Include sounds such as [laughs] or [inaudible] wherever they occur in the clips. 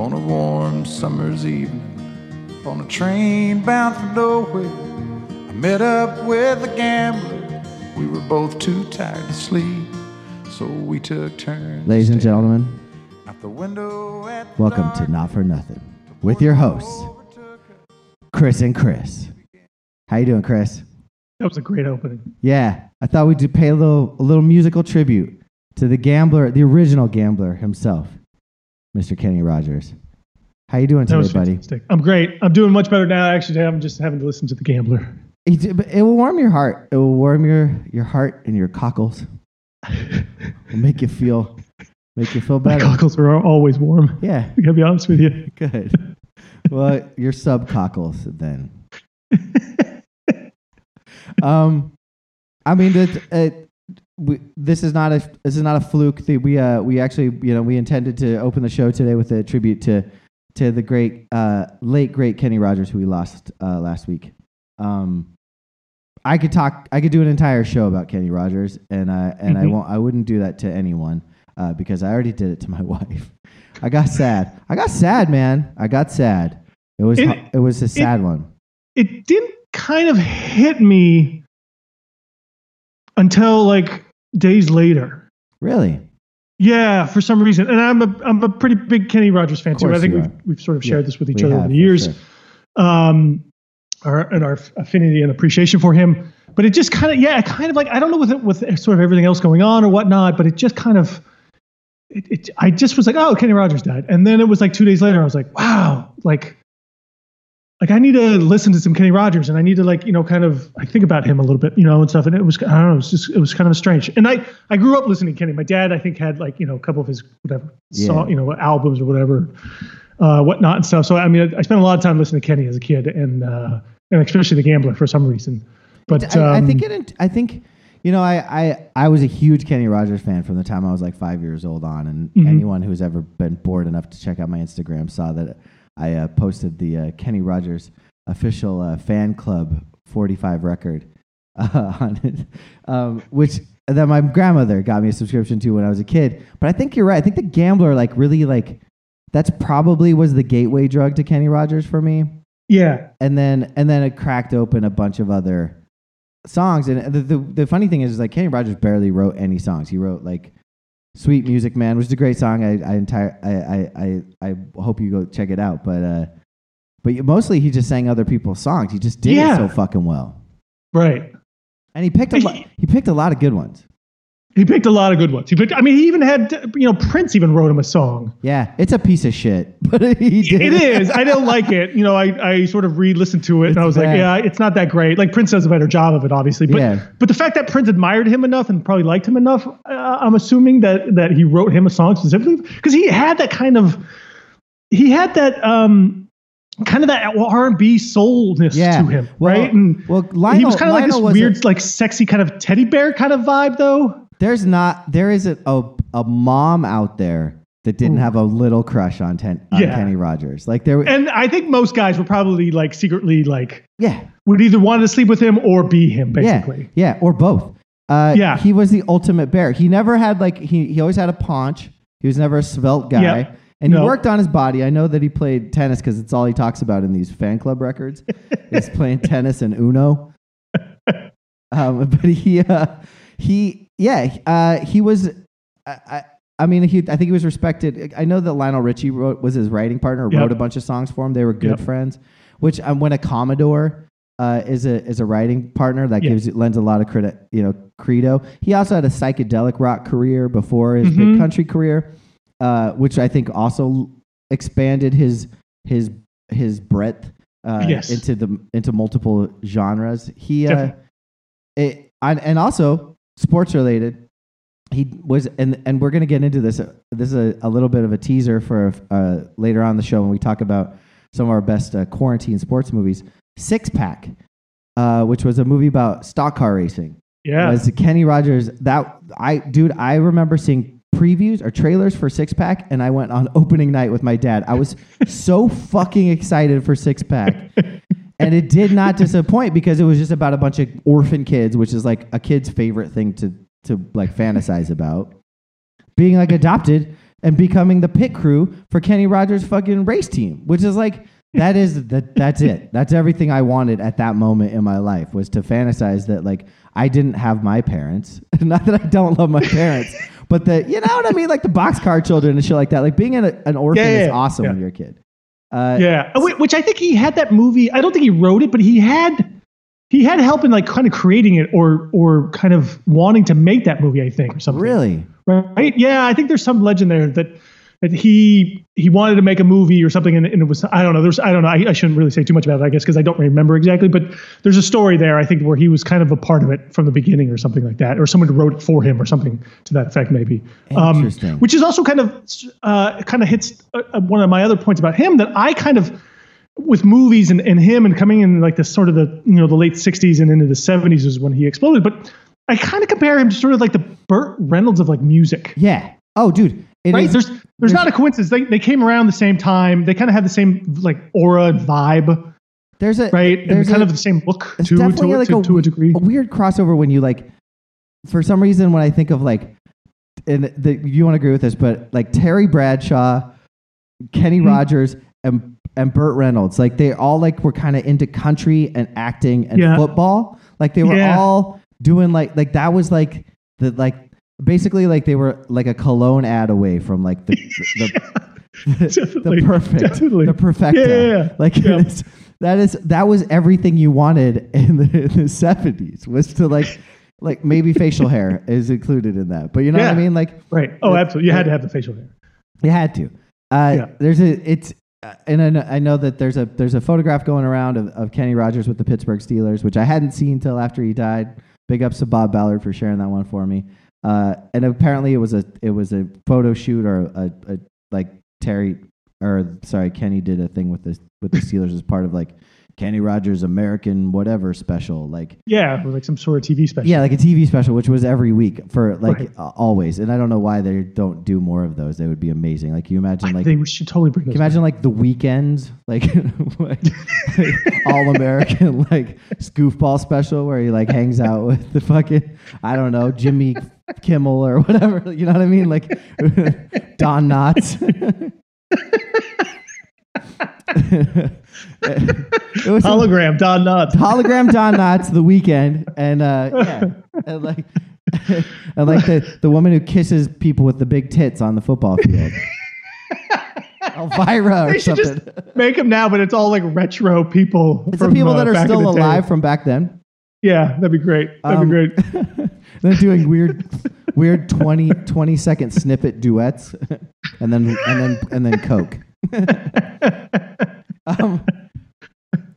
on a warm summer's evening. On a train bound for nowhere, I met up with a gambler. We were both too tired to sleep, so we took turns. Ladies and gentlemen, out the window at the welcome to Not for Nothing with your hosts. Chris and Chris. How you doing, Chris? That was a great opening. Yeah, I thought we'd do pay a little a little musical tribute to the gambler, the original gambler himself, Mr. Kenny Rogers. How you doing today, buddy? fantastic. I'm great. I'm doing much better now. Actually, I'm just having to listen to The Gambler. It, will warm your heart. It will warm your your heart and your cockles. [laughs] It'll make you feel make you feel My better. cockles are always warm. Yeah, I gotta be honest with you. [laughs] good. well, your sub cockles then. [laughs] um, I mean, that it, we, this is not a this is not a fluke. That we uh we actually you know we intended to open the show today with a tribute to to the great uh late great Kenny Rogers who we lost uh last week. Um, I could talk. I could do an entire show about Kenny Rogers, and I and I Mhm. won't. I wouldn't do that to anyone uh, because I already did it to my [laughs] wife. I got sad. I got sad, man. I got sad. It was It- it was a sad one. It didn't kind of hit me until like days later. Really? Yeah, for some reason. And I'm a I'm a pretty big Kenny Rogers fan too. I think we've, are. we've sort of Yeah, shared this with each other have, over the years. sure. um, our, and our affinity and appreciation for him. But it just kind of, yeah, kind of like I don't know with it, with sort of everything else going on or whatnot, but it just kind of, it, it, I just was like, oh, Kenny Rogers died, and then it was like two days later, I was like, wow, like, like I need to listen to some Kenny Rogers, and I need to like, you know, kind of, I think about him a little bit, you know, and stuff, and it was, I don't know, it was just, it was kind of strange, and I, I grew up listening to Kenny. My dad, I think, had like, you know, a couple of his whatever Yeah. song, you know, albums or whatever uh, whatnot and stuff. So I mean, I, I spent a lot of time listening to Kenny as a kid, and uh, and especially the Gambler for some reason. But I, I um, think it. I think you know. I, I I was a huge Kenny Rogers fan from the time I was like five years old on, and Mhm. anyone who's ever been bored enough to check out my Instagram saw that I uh, posted the uh, Kenny Rogers official uh, fan club 45 record uh, [laughs] on it, um, which that my grandmother got me a subscription to when I was a kid. But I think you're right. I think the Gambler like really like that's probably was the gateway drug to Kenny Rogers for me yeah, and then and then it cracked open a bunch of other songs. And the the, the funny thing is, like Kenny Rogers barely wrote any songs. He wrote like "Sweet Music Man," which is a great song. I I entire I I I, I hope you go check it out. But uh, but mostly he just sang other people's songs. He just did Yeah. it so fucking well. right. And he picked a lot. He picked a lot of good ones. He picked a lot of good ones. He picked. I mean, he even had you know Prince even wrote him a song. Yeah, it's a piece of shit, [laughs] but he did. It is. I don't like it. You know, I, I sort of re-listened to it It's and I was bad. like, yeah, it's not that great. Like Prince does a better job of it, obviously. But Yeah. but the fact that Prince admired him enough and probably liked him enough, uh, I'm assuming that that he wrote him a song specifically because he had that kind of he had that um kind of that R&B soulness Yeah. to him, Well- right? And well, he was kind of like this Lionel weird, a- like sexy kind of teddy bear kind of vibe, though. There's not. There is a a, mom out there that didn't have a little crush on, ten, on Yeah. Kenny Rogers. Like there. And I think most guys were probably like secretly like yeah. would either want to sleep with him or be him, basically. Yeah, yeah, or both. Uh, Yeah. he was the ultimate bear. He never had like he he always had a paunch. He was never a svelte guy, Yeah. and he worked on his body. I know that he played tennis because it's all he talks about in these fan club records. [laughs] is playing tennis and Uno. [laughs] Um, but he uh, he yeah uh, he was. I, I, I mean, he, I think he was respected. I know that Lionel Richie wrote, was his writing partner, Yep. wrote a bunch of songs for him. They were good Yep. friends. Which um, when a Commodore uh, is a is a writing partner that Yeah. gives lends a lot of credit, you know, credo. He also had a psychedelic rock career before his Mhm. big country career, uh, which I think also expanded his his his breadth uh, Yes. into the into multiple genres. He uh, it, and also sports related. He was, and and we're gonna get into this. This is a, a little bit of a teaser for uh, later on the show when we talk about some of our best uh, quarantine sports movies. Six Pack, uh, which was a movie about stock car racing. Yeah. Was Kenny Rogers that I dude? I remember seeing previews or trailers for Six Pack, and I went on [laughs] opening night with my dad. I was so fucking excited for Six Pack. [laughs] and it did not disappoint because it was just about a bunch of orphan kids, which is like a kid's favorite thing to to like fantasize about. Being like adopted and becoming the pit crew for Kenny Rogers' fucking race team, which is like that is that that's it. That's everything I wanted at that moment in my life was to fantasize that like I didn't have my parents. [laughs] Not that I don't love my parents, but that you know what I mean, like the boxcar children and shit like that. Like being an, an orphan Yeah, yeah, is awesome Yeah. when you're a kid. Uh, Yeah, Uh, which I think he had that movie. I don't think he wrote it, but he had he had help in like kind of creating it or or kind of wanting to make that movie. I think or something. Really? Right? Yeah, I think there's some legend there that he he wanted to make a movie or something, and, and it was I don't know. There's I don't know. I, I shouldn't really say too much about it, I guess, because I don't remember exactly. But there's a story there, I think, where he was kind of a part of it from the beginning or something like that, or someone wrote it for him or something to that effect, maybe. Um, Interesting. which is also kind of uh, kind of hits uh, uh, one of my other points about him that I kind of with movies and, and him and coming in like the sort of the you know the late 60s and into the 70s is when he exploded but i kind of compare him to sort of like the burt reynolds of like music Yeah. Oh, dude. It right is- there's there's not a coincidence they, they came around the same time they kind of had the same like aura and vibe there's a right and There's kind a, of the same look to, definitely to, like to, a, to a degree a weird crossover when you like for some reason when I think of like and the, you won't agree with this, but like Terry Bradshaw, Kenny Mhm. Rogers, and and Burt Reynolds, like they all like were kind of into country and acting and Yeah. football. Like they were Yeah. all doing like like that was like the like basically like they were like a cologne ad away from like the the, the, [laughs] [laughs] the perfect definitely. the perfecta. Yeah, yeah, yeah. Like [laughs] that is that was everything you wanted in the, in the 70s was to like like maybe facial hair is included in that. But you know what I mean? Like right oh absolutely you had to have the facial hair you had to. Uh, Yeah. There's a it's uh, and I know, I know that there's a there's a photograph going around of, of Kenny Rogers with the Pittsburgh Steelers, which I hadn't seen until after he died. Big ups to Bob Ballard for sharing that one for me. Uh, and apparently it was a it was a photo shoot or a, a like Terry or sorry Kenny did a thing with the with the Steelers as part of like Kenny Rogers American whatever special like yeah like some sort of tv special yeah, like a TV special, which was every week for like Right. uh, always. And I don't know why they don't do more of those. They would be amazing. Like, you imagine like they should totally bring can you imagine like the Weeknd, like, [laughs] like all American [laughs] like goofball special where he like hangs out with the fucking I don't know Jimmy Kimmel or whatever. [laughs] You know what I mean? Like Don Knotts. It was hologram don knotts hologram Don Knotts the Weeknd, and uh, [laughs] yeah, and like, [laughs] and like the the woman who kisses people with the big tits on the football field, Elvira or something. just make them now, but it's all like retro people. it's the people uh, that are still the day. alive from back then. Yeah, that'd be great. That'd Um, be great. [laughs] They're doing weird, weird 20, 20 second snippet duets, and then and then and then coke. [laughs] um,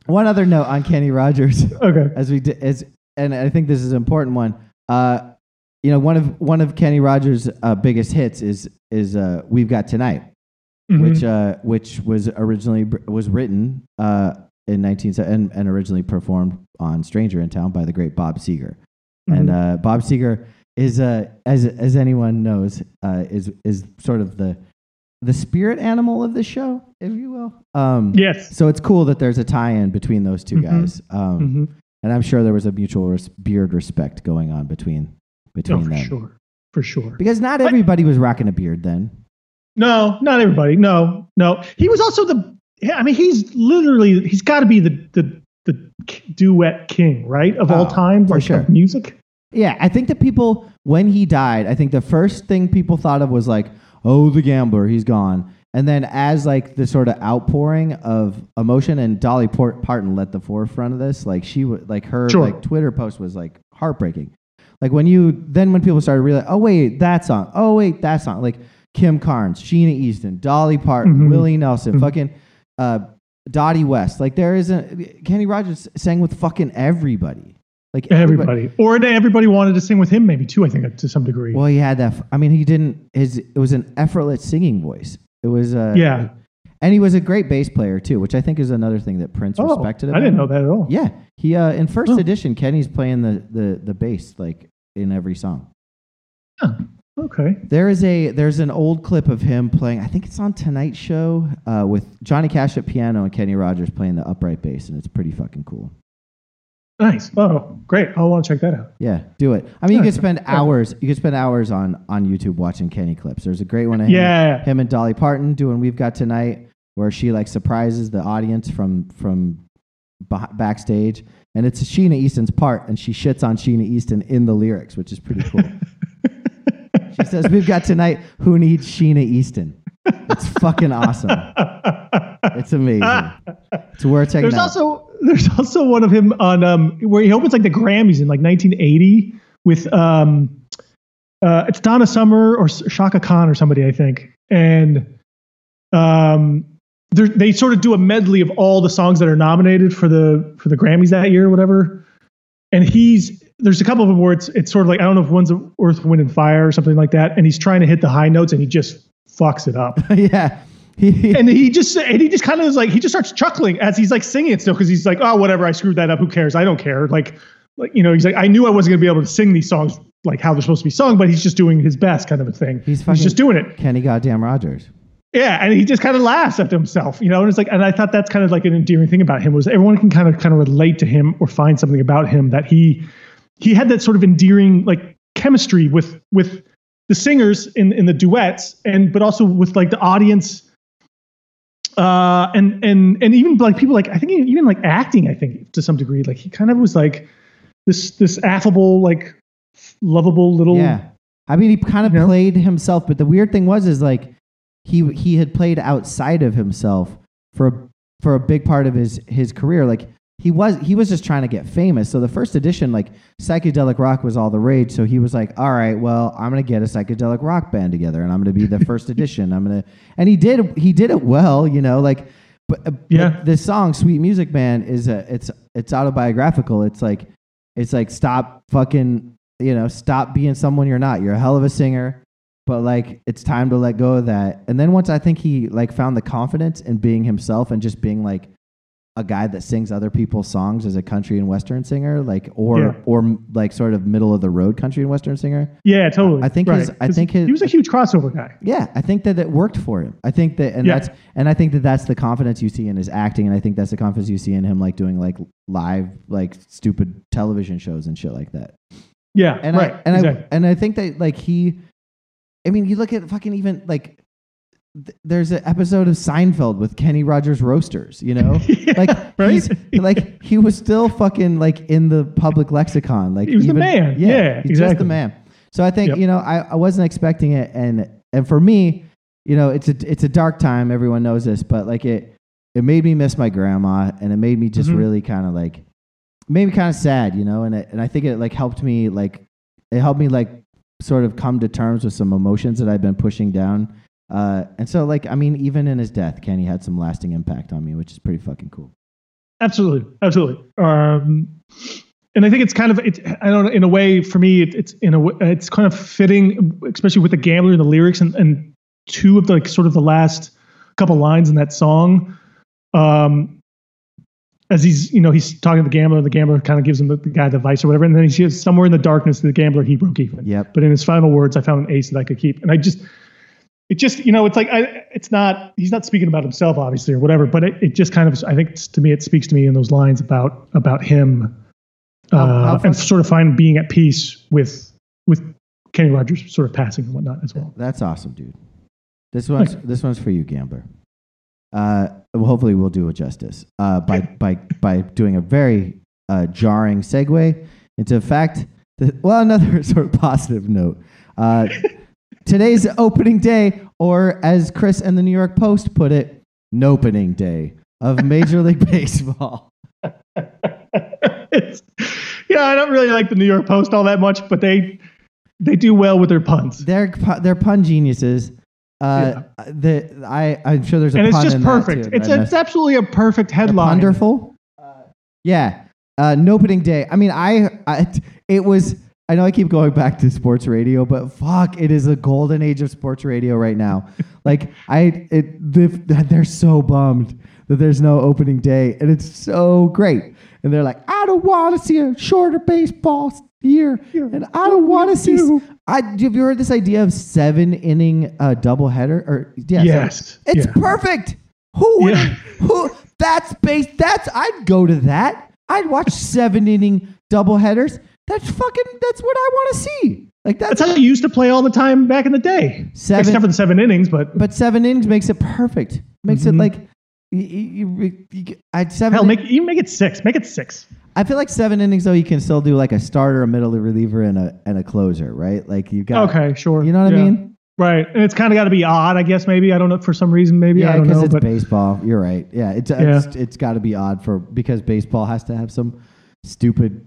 one other note on Kenny Rogers. Okay. as we did as and I think this is an important one. Uh, you know, one of one of Kenny Rogers' uh, biggest hits is is uh, "We've Got Tonight," Mhm. which uh, which was originally was written uh, in nineteen and, and originally performed on "Stranger in Town" by the great Bob Seger. And Mhm. uh, Bob Seger is uh, as as anyone knows uh, is is sort of the the spirit animal of the show, if you will. Um, yes. So it's cool that there's a tie-in between those 2 Mhm. guys. Um, Mhm. and I'm sure there was a mutual res- beard respect going on between between for them. sure. For sure. Because not But- everybody was rocking a beard then. No, not everybody. No, no. He was also the. I mean, he's literally. He's got to be the the the duet king, right? Of all Oh, time, for like sure. of music. Yeah, I think that people when he died, I think the first thing people thought of was like, "Oh, the gambler, he's gone." And then as like the sort of outpouring of emotion, and Dolly Port- Parton led the forefront of this. Like she would, like her Sure. like Twitter post was like heartbreaking. Like when you then when people started realizing, oh wait, that song, oh wait, that song, like Kim Carnes, Sheena Easton, Dolly Parton, Mhm. Willie Nelson, Mhm. fucking uh, Dottie West. Like there isn't Kenny Rogers sang with fucking everybody. Like Everybody, or everybody wanted to sing with him, maybe too. I think to some degree. Well, he had that. I mean, he didn't. His it was an effortless singing voice. It was. Uh, Yeah. and he was a great bass player too, which I think is another thing that Prince oh, respected. I didn't know that at all. Yeah, he uh, in first Oh. edition, Kenny's playing the the the bass like in every song. Okay. There is a there's an old clip of him playing. I think it's on Tonight Show uh, with Johnny Cash at piano and Kenny Rogers playing the upright bass, and it's pretty fucking cool. Nice. Oh, great. I want to check that out. Yeah, do it. I mean, you Yeah, could spend hours. You could spend hours on on YouTube watching Kenny clips. There's a great one of him, Yeah. him and Dolly Parton doing "We've Got Tonight," where she like surprises the audience from from beh- backstage, and it's Sheena Easton's part, and she shits on Sheena Easton in the lyrics, which is pretty cool. [laughs] she says, "We've got tonight. Who needs Sheena Easton?" It's fucking awesome. [laughs] It's amazing. It's worth checking There's out. also there's also one of him on um where he opens like the Grammys in like 1980 with um uh it's Donna Summer or Chaka Khan or somebody I think. And um they sort of do a medley of all the songs that are nominated for the for the Grammys that year or whatever. And he's there's a couple of them where it's it's sort of like I don't know if one's Earth Wind and Fire or something like that and he's trying to hit the high notes and he just fucks it up. [laughs] Yeah. He, [laughs] and he just and he just kind of is like he just starts chuckling as he's like singing it still because he's like oh whatever I screwed that up who cares? I don't care. Like like you know he's like I knew I wasn't gonna be able to sing these songs like how they're supposed to be sung but he's just doing his best kind of a thing. He's fucking- just doing it. Kenny Goddamn Rogers. yeah and he just kind of laughs at himself you know and it's like and I thought that's kind of like an endearing thing about him was everyone can kind of kind of relate to him or find something about him that he he had that sort of endearing like chemistry with with the singers in in the duets and but also with like the audience uh and and and even like people like i think even like acting i think to some degree like he kind of was like this this affable like lovable little Yeah. I mean, he kind of You know? played himself, but the weird thing was, is like he he had played outside of himself for a, for a big part of his his career. Like he was he was just trying to get famous. So the first edition, like psychedelic rock, was all the rage. So he was like, all right, well, I'm gonna get a psychedelic rock band together, and I'm gonna be the [laughs] [laughs] first edition. I'm gonna, and he did he did it well, you know, like. But, uh, but Yeah. this song, "Sweet Music Man," is a it's it's autobiographical. It's like it's like stop fucking you know stop being someone you're not. You're a hell of a singer, but like it's time to let go of that. And then once I think he like found the confidence in being himself and just being like a guy that sings other people's songs as a country and western singer, like or Yeah. or like sort of middle of the road country and western singer. yeah totally I think right. his- I think his- he was a huge crossover guy Yeah, I think that it worked for him. I think that, and Yeah. that's, and I think that that's the confidence you see in his acting, and I think that's the confidence you see in him like doing like live, like stupid television shows and shit like that. yeah And right I, and exactly. I, and I think that like he, I mean, you look at fucking even like, th- there's an episode of Seinfeld with Kenny Rogers roasters, you know, [laughs] Yeah, like right? he's like he was still fucking like in the public lexicon, like He was the man. Yeah, he's just the man. So I think Yep. you know I, I wasn't expecting it, and and for me, you know, it's a it's a dark time. Everyone knows this, but like it it made me miss my grandma, and it made me just Mhm. really kind of like made me kind of sad, you know, and it, and I think it like helped me like it helped me like sort of come to terms with some emotions that I've been pushing down. Uh, and so like I mean, even in his death, Kenny had some lasting impact on me, which is pretty fucking cool. Absolutely, absolutely. Um, and I think it's kind of it's I don't know in a way for me it, it's in a it's kind of fitting, especially with the gambler and the lyrics and, and two of the like sort of the last couple lines in that song. Um, as he's you know he's talking to the gambler, and the gambler kind of gives him the, the guy the vice or whatever, and then he says somewhere in the darkness the gambler he broke even. Yep. But in his final words, I found an ace that I could keep, and I just it just you know it's like I it's not he's not speaking about himself obviously or whatever but it, it just kind of I think to me it speaks to me in those lines about about him uh, and sort of find being at peace with with Kenny Rogers sort of passing and whatnot as well. That's awesome, dude. This one's this one's for you, gambler. Uh, well, hopefully, we'll do it justice uh, by by by doing a very uh, jarring segue into a fact. That, [laughs] well, another [laughs] sort of positive note. Uh, today's opening day, or as Chris and the New York Post put it, "nopening day" of Major League [laughs] Baseball. yeah, I don't really like the New York Post all that much, but they they do well with their puns. They're they're pun geniuses. Uh, the, I I'm sure there's a And it's pun just perfect. too, It's it's absolutely a perfect headline. Wonderful. yeah. Uh, no opening day. I mean, I, I, it was. I know I keep going back to sports radio, but fuck, it is a golden age of sports radio right now. [laughs] like I, it, the, [laughs] they're so bummed that there's no opening day, and it's so great. And they're like, I don't want to see a shorter baseball year, and I don't want to see. I have you heard this idea of seven inning uh, doubleheader? Or yeah, seven- Yes. it's Yeah. perfect. Who would Yeah. who that's base that's I'd go to that. I'd watch seven inning double headers. That's fucking. That's what I want to see. Like that's, That's how you used to play all the time back in the day. Seven- Except for the seven innings, but but seven innings makes it perfect. Makes it Mhm. like. You, you, you, I'd seven. hell, make even make it six. Make it six. I feel like seven innings though. You can still do like a starter, a middle reliever, and a and a closer, right? Like you got. Okay, sure. You know what I mean? Right, and it's kind of got to be odd, I guess. Maybe I don't know for some reason. Maybe I Yeah, don't because know. it's But baseball. You're right. Yeah, it's it's, it's got to be odd for because baseball has to have some stupid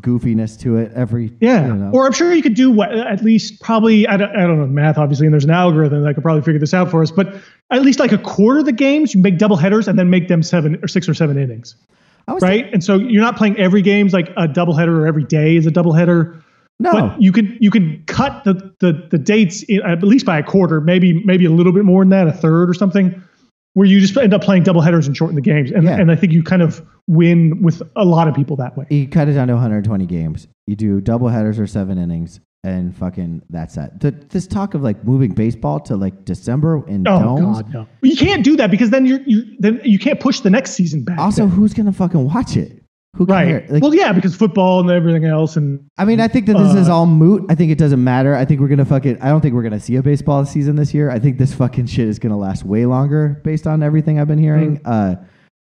goofiness to it every. yeah, you know. or I'm sure you could do what at least probably I don't, I don't know math obviously, and there's an algorithm that could probably figure this out for us. But at least like a quarter of the games, you make double headers and then make them seven or six or seven innings, right? And so you're not playing every game's like a double header or every day is a double header. no, But you could you could cut the the, the dates in, at least by a quarter, maybe maybe a little bit more than that, a third or something, where you just end up playing double headers and shorten the games. And Yeah. and I think you kind of win with a lot of people that way. you cut it down to 120 games. You do double headers or seven innings, and fucking that's that. The, this talk of like moving baseball to like December in Oh domes. God, no! You can't do that because then you're you then you can't push the next season back. Also, then. who's gonna fucking watch it? Who right? Like, well, yeah, because football and everything else, and I mean, I think that this is Uh, all moot. I think it doesn't matter. I think we're gonna fucking. I don't think we're gonna see a baseball season this year. I think this fucking shit is gonna last way longer based on everything I've been hearing. Mm. Uh,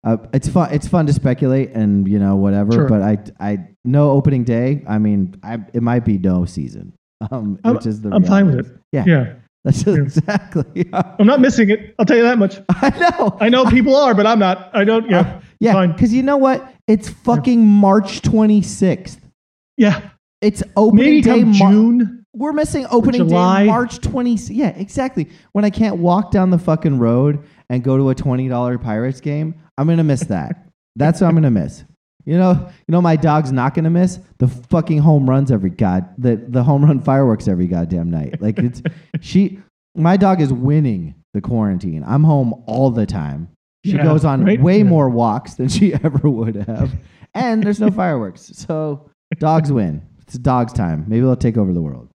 uh, it's fun. It's fun to speculate and you know whatever. Sure. But I, I no opening day. I mean, I, it might be no season. Um, I'm, which is the. I'm fine with it. Yeah. yeah. [laughs] That's Yeah. exactly. [laughs] I'm not missing it. I'll tell you that much. [laughs] I know. I know people are, but I'm not. I don't. Yeah, uh, yeah, because you know what? It's fucking March 26th. yeah. It's opening Maybe day. Mar- June. We're missing opening day March 20. Yeah, exactly. When I can't walk down the fucking road and go to a $20 Pirates game, I'm going to miss that. That's what I'm going to miss. You know, you know my dog's not going to miss the fucking home runs every god the the home run fireworks every goddamn night. Like it's [laughs] she my dog is winning the quarantine. I'm home all the time. She Yeah, goes on right? way Yeah. more walks than she [laughs] ever would have. And there's no fireworks. So dogs win. It's dog's time. Maybe they'll take over the world.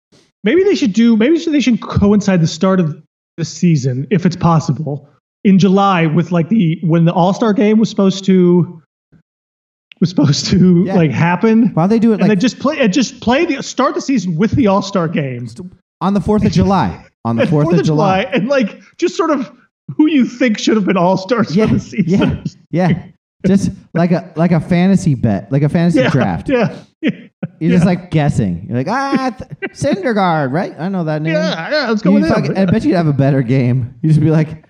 Maybe they should do. Maybe they should coincide the start of the season, if it's possible, in July with like the when the All Star game was supposed to was supposed to Yeah. like happen. Why don't they do it and they just play and just play the start the season with the All Star game. on the 4th of July? [laughs] On the 4th, of, July. and like just sort of who you think should have been All Stars Yeah, for the season. yeah. Yeah. Just like a like a fantasy bet, like a fantasy yeah, draft. yeah, yeah, You're just like guessing. You're like, ah, th- Syndergaard, right? I know that name. yeah, yeah. Let's go with him. I bet you'd have a better game. You just be like,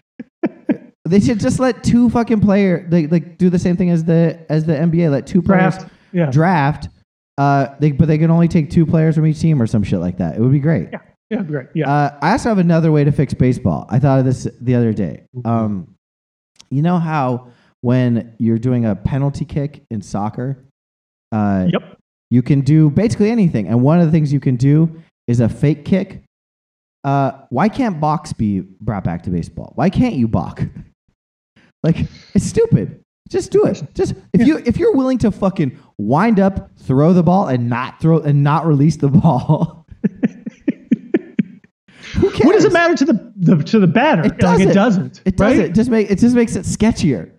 they should just let two fucking player like like do the same thing as the as the NBA. Let two players Draft. Yeah, draft. Uh, they but they can only take two players from each team or some shit like that. It would be great. yeah, yeah, great. Yeah, Uh, I also have another way to fix baseball. I thought of this the other day. Um, you know how when you're doing a penalty kick in soccer, uh, yep. you can do basically anything. And one of the things you can do is a fake kick. Uh, why can't balks be brought back to baseball? Why can't you balk? [laughs] like it's stupid. Just do it. Just if you if you're willing to fucking wind up, throw the ball, and not throw and not release the ball. [laughs] Who cares? What does it matter to the, the to the batter? It doesn't. it doesn't. It doesn't. Just make it just makes it sketchier.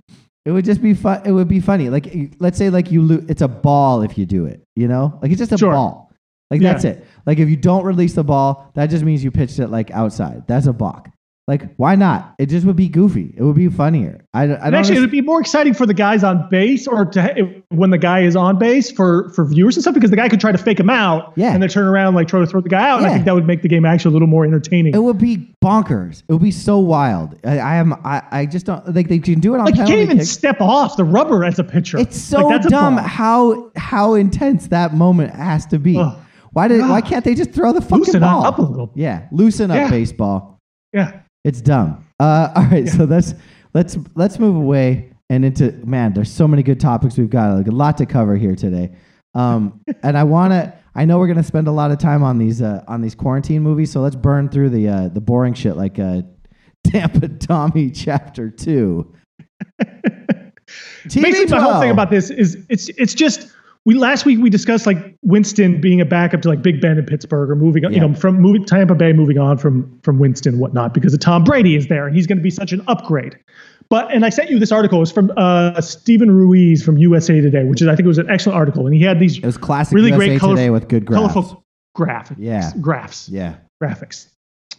It would just be fun. It would be funny. Like let's say like you lo- it's a ball if you do it. You know, like it's just a Sure. ball. Like Yeah. that's it. Like if you don't release the ball, that just means you pitched it like outside. That's a balk. Like why not? It just would be goofy. It would be funnier. I, I don't. actually, it would be more exciting for the guys on base, or to when the guy is on base for for viewers and stuff, because the guy could try to fake him out, Yeah. and then turn around like try to throw the guy out. And I think that would make the game actually a little more entertaining. it would be bonkers. It would be so wild. I, I am. I, I just don't like they can do it on like you can't even kicks. step off the rubber as a pitcher. It's so Like, that's dumb how how intense that moment has to be. Ugh. Why did why can't they just throw the fucking Loosen ball? up a little. Yeah, loosen up Yeah. baseball. Yeah, It's dumb. Uh, [laughs] all right, so let's let's let's move away and into man. There's so many good topics we've got. Like a lot to cover here today. Um, [laughs] and I want to. I know we're gonna spend a lot of time on these uh, on these quarantine movies. So let's burn through the uh, the boring shit like uh, [laughs] Tampa Tommy Chapter Two. TV basically my whole thing about this is it's it's just we last week we discussed like Winston being a backup to like Big Ben in Pittsburgh or moving on, you know, from moving Tampa Bay moving on from from Winston and whatnot because of Tom Brady is there and he's going to be such an upgrade. But and I sent you this article. It's from uh, Steven Ruiz from USA Today, which is I think it was an excellent article, and he had these It was classic really USA great colorful, Today with good graphs. colorful graphics. Yeah. graphs, Yeah. graphics.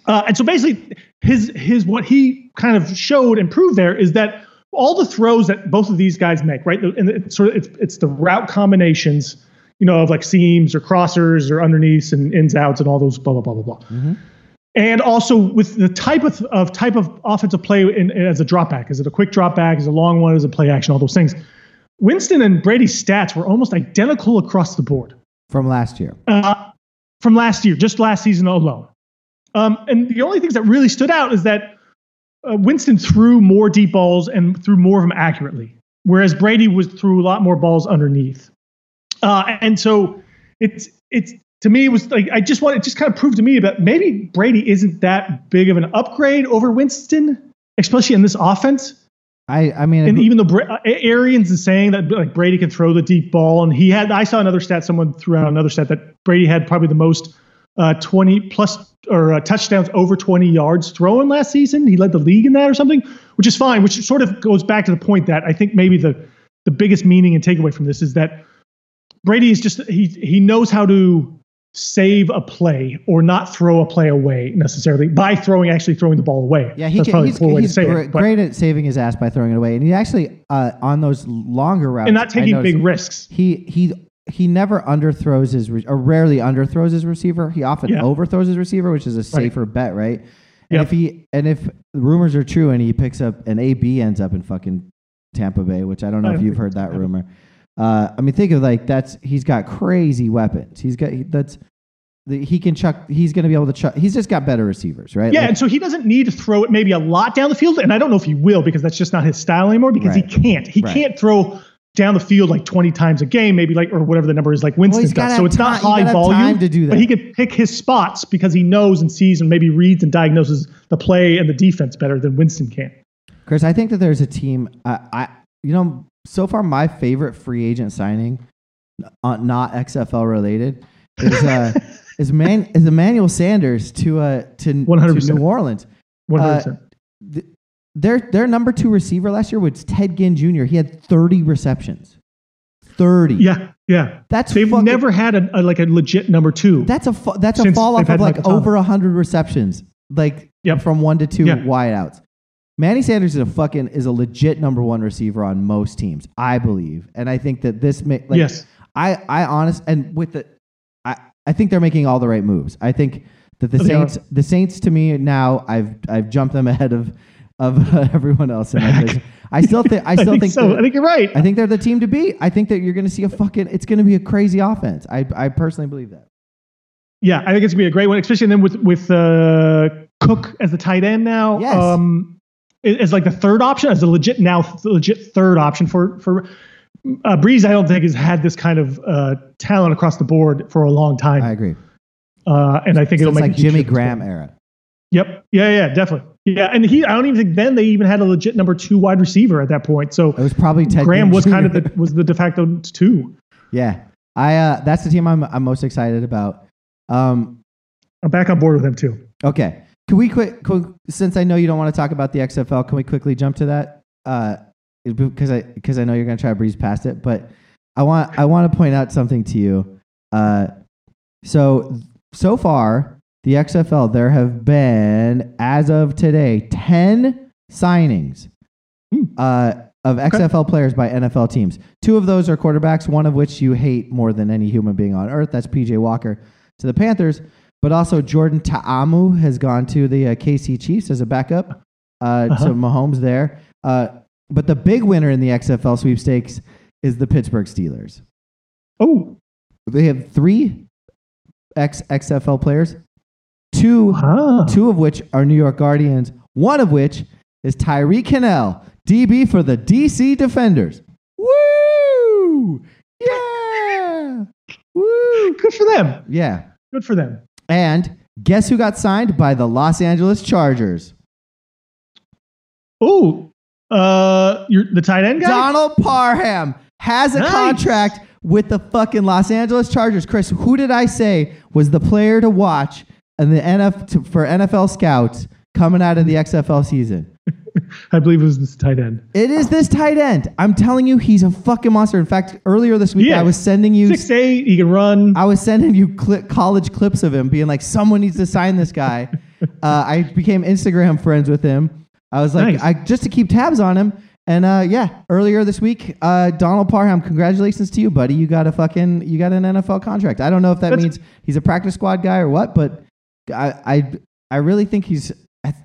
Uh, and so basically, his his what he kind of showed and proved there is that all the throws that both of these guys make, right? And it's sort of it's, it's the route combinations, you know, of like seams or crossers or underneath and ins outs and all those blah blah blah blah blah. And also with the type of, of type of offensive play in, as a drop back, is it a quick drop back, is it a long one, is it play action, all those things. Winston and Brady's stats were almost identical across the board From last year. uh, from last year, just last season alone. Um, and the only things that really stood out is that uh, Winston threw more deep balls and threw more of them accurately, whereas Brady was threw a lot more balls underneath. Uh, and so it's it's to me it was like I just want it just kind of proved to me that maybe Brady isn't that big of an upgrade over Winston, especially in this offense. I, I mean, And even though Bra- uh, Arians is saying that like Brady can throw the deep ball, and he had, I saw another stat. Someone threw out another stat that Brady had probably the most uh, 20 plus or uh, touchdowns over 20 yards throwing last season. He led the league in that or something, which is fine. Which sort of goes back to the point that I think maybe the the biggest meaning and takeaway from this is that Brady is just he he knows how to save a play or not throw a play away necessarily by throwing actually throwing the ball away. Yeah, he That's can, probably he's, a poor way to he's great, it, great at saving his ass by throwing it away, and he actually uh, on those longer routes and not taking big risks. He he he never underthrows his re- or rarely underthrows his receiver. He often Yeah. overthrows his receiver, which is a safer bet, right? And Yep. if he and if rumors are true, and he picks up an AB ends up in fucking Tampa Bay, which I don't know I if you've heard that rumor. Uh, I mean, think of like that's he's got crazy weapons. He's got he- that's he can chuck. He's going to be able to chuck. He's just got better receivers, right? Yeah, Like, and so he doesn't need to throw it maybe a lot down the field, and I don't know if he will because that's just not his style anymore. Because Right. he can't. He Right. can't throw down the field like 20 times a game, maybe like or whatever the number is, like Winston gotta does. So it's not time- high volume time to do But he can pick his spots because he knows and sees and maybe reads and diagnoses the play and the defense better than Winston can. Chris, I think that there's a team. Uh, I you know so far my favorite free agent signing, uh, not XFL related, is uh, [laughs] is man is Emmanuel Sanders to uh to, to 100%. New Orleans. 100%. Th- Their their number two receiver last year was Ted Ginn Jr. He had 30 receptions. 30. yeah, yeah. That's They've fucking, never had a, a like a legit number two. That's a that's a fall off of like Michael over 100 receptions, like Yep. from one to two Yeah. wideouts. Manny Sanders is a fucking is a legit number one receiver on most teams, I believe, and I think that this ma- like, yes. I I honest and with the I I think they're making all the right moves. I think that the They are. Saints the Saints to me now I've I've jumped them [laughs] ahead of of [laughs] everyone else in my business. [laughs] I still think I still think, so. I think you're right. I think they're the team to beat. I think that you're going to see a fucking it's going to be a crazy offense. I I personally believe that. Yeah, I think it's gonna be a great one, especially then with with uh, Cook as the tight end now. Yes. Um, i- as like the third option, as a legit now legit third option for for uh, Brees. I don't think has had this kind of uh, talent across the board for a long time, I agree. uh, and I think it'll It's make like Jimmy Graham era. Yep. Yeah. Yeah. Definitely. Yeah. And he, I don't even think then they even had a legit number two wide receiver at that point. So It was probably Ted Graham was kind of the [laughs] was the de facto two. yeah. I uh, that's the team I'm I'm most excited about. Um, I'm back on board with him too. okay, can we quick, quick since I know you don't want to talk about the XFL, can we quickly jump to that? Uh, because I because I know you're gonna try to breeze past it, but I want I want to point out something to you. Uh, so so far the XFL there have been as of today ten signings Hmm. uh, of XFL players by NFL teams. Two of those are quarterbacks, one of which you hate more than any human being on earth. That's PJ Walker to the Panthers. But also Jordan Ta'amu has gone to the uh, KC Chiefs as a backup uh, Uh-huh. to Mahomes there. Uh, but the big winner in the XFL sweepstakes is the Pittsburgh Steelers. Oh, They have three ex XFL players, two ah. two of which are New York Guardians, one of which is Tyree Kinnel, DB for the DC Defenders. Woo! Yeah! [laughs] Woo! good for them. Yeah. Good for them. And guess who got signed by the Los Angeles Chargers? Oh, uh, you're the tight end guy. Donald Parham has a Nice. contract with the fucking Los Angeles Chargers. Chris, who did I say was the player to watch in the NF for NFL scouts coming out of the XFL season? [laughs] I believe it was this tight end. It is this tight end. I'm telling you, he's a fucking monster. In fact, earlier this week, Yeah. I was sending you Six eight, he can run. I was sending you cli college clips of him being like, someone needs to sign this guy. [laughs] uh, I became Instagram friends with him. I was like, Nice. I just to keep tabs on him. And uh, yeah, earlier this week, uh, Donald Parham, congratulations to you, buddy. You got a fucking, you got an NFL contract. I don't know if that That's- means he's a practice squad guy or what, but I, I, I really think he's,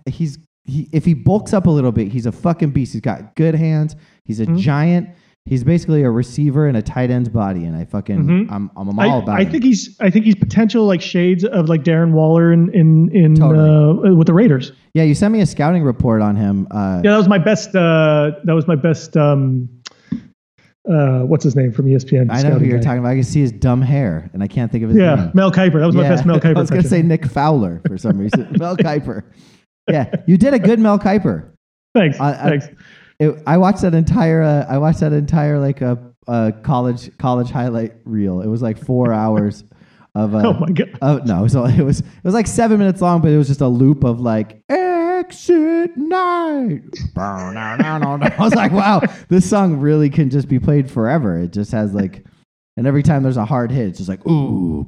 he's, he, if he bulks up a little bit, he's a fucking beast. He's got good hands. He's a Mhm. giant. He's basically a receiver in a tight end's body, and I fucking, Mhm. I'm, I'm all I, about I him. think he's I think he's potential like shades of like Darren Waller in in, in Totally. uh, with the Raiders. Yeah, you sent me a scouting report on him. Uh, Yeah, that was my best. Uh, that was my best. Um, uh, what's his name from ESPN? I know who you're guy. talking about. I can see his dumb hair, and I can't think of his name. Yeah, name. Mel Kiper. That was my Yeah, best Mel [laughs] Kiper. I was going to say. Nick Fowler for some reason. [laughs] Mel Kiper. Yeah, you did a good Mel Kiper. Thanks. I- I- thanks. It, I watched that entire. Uh, I watched that entire like a uh, uh, college college highlight reel. It was like four [laughs] hours of. Uh, oh my god. Oh no! It was, it was it was like seven minutes long, but it was just a loop of like exit night. I was like, wow, this song really can just be played forever. It just has like, and every time there's a hard hit, it's just like ooh.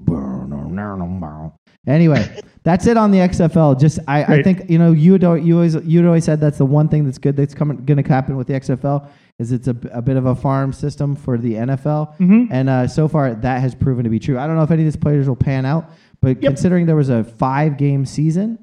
Anyway, that's it on the XFL. Just I, I think you know you al- you always you always said that's the one thing that's good that's coming going to happen with the XFL is it's a bit of a farm system for the NFL. Mhm. And uh, so far, that has proven to be true. I don't know if any of these players will pan out, but Yep. considering there was a five game season,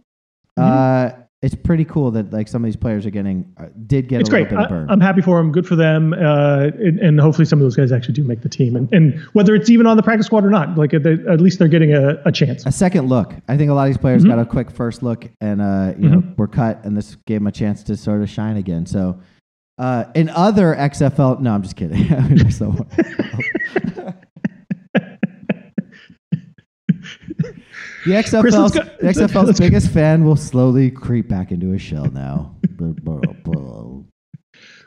Mm-hmm. uh, it's pretty cool that like some of these players are getting uh, did get It's a little bit I, of burn. I'm happy for them. Good for them. Uh, and, and hopefully some of those guys actually do make the team. And, and whether it's even on the practice squad or not, like at, the, at least they're getting a, a chance. a second look. I think a lot of these players Mm-hmm. got a quick first look, and uh, you know were cut, and this gave them a chance to sort of shine again. So, uh, in other XFL, no, I'm just kidding. [laughs] So- [laughs] [laughs] The XFL's, Chris, the XFL's go. biggest fan will slowly creep back into his shell now.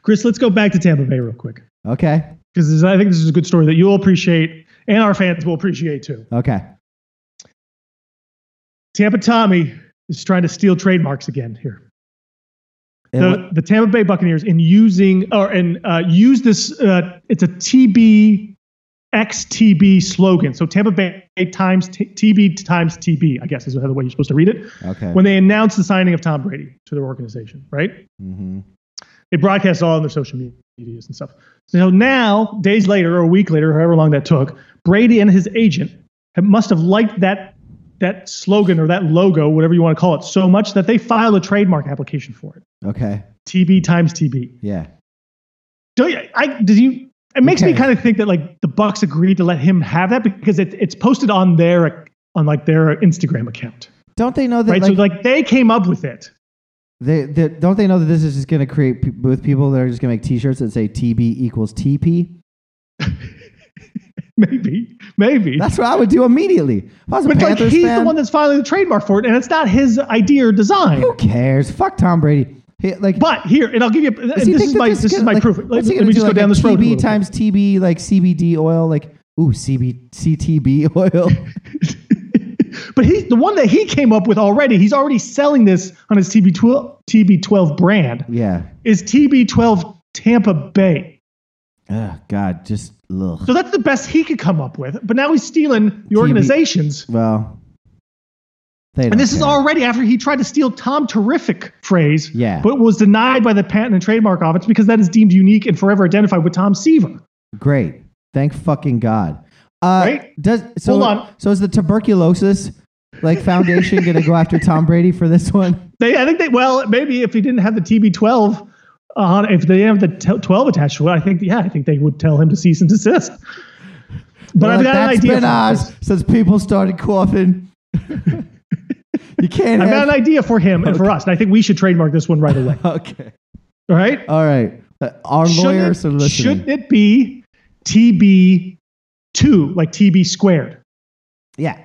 Chris, let's go back to Tampa Bay real quick. okay. Because I think this is a good story that you'll appreciate and our fans will appreciate too. Okay. Tampa Tommy is trying to steal trademarks again here. The, the Tampa Bay Buccaneers in using or and uh, use this. Uh, it's a TB XTB slogan. So Tampa Bay times t- TB times TB, I guess is the way you're supposed to read it. okay. When they announced the signing of Tom Brady to their organization, right? hmm They broadcast all on their social medias and stuff. So now, days later or a week later, however long that took, Brady and his agent have, must have liked that that slogan or that logo, whatever you want to call it, so much that they filed a trademark application for it. Okay. TB times TB. Yeah. Do you, I did you? It makes me kind of think that like the Bucs agreed to let him have that because it, it's posted on their on like their Instagram account, Don't they know that right? like, so like they came up with it. they, they don't they know that this is just going to create pe- with people that are just going to make T-shirts that say TB equals TP? [laughs] Maybe, maybe. That's what I would do immediately. If I was a but like he's fan, the one that's filing the trademark for it, and it's not his idea or design. who cares? Fuck Tom Brady. He, like, But here, and I'll give you. And does this he is my this, is my like, proof. He let me do, just go like down this road. a TB times TB like CBD oil, like ooh CB CTB [laughs] oil. [laughs] but he's the one that he came up with already. He's already selling this on his TB12 TB12 brand. yeah. Is TB12 Tampa Bay? Oh God, just ugh. So that's the best he could come up with. But now he's stealing the TB organizations. Well, And this is already after he tried to steal Tom Terrific phrase, Yeah. but was denied by the Patent and Trademark Office because that is deemed unique and forever identified with Tom Seaver. great. Thank fucking God. Uh, Right? Does so? Hold on. So is the tuberculosis like foundation going to go after Tom Brady for this one? [laughs] They, I think they, well, maybe if he didn't have the TB12 on, if they didn't have the t- 12 attached to it, I think, yeah, I think they would tell him to cease and desist. [laughs] But I've Look, got an idea. been ours since people started coughing. [laughs] you can't I've got an idea for him and for us, and I think we should trademark this one right away. [laughs] Okay. All right? All right. Uh, our Shouldn't lawyers it- are listening. Shouldn't it be TB2, like TB squared, Yeah.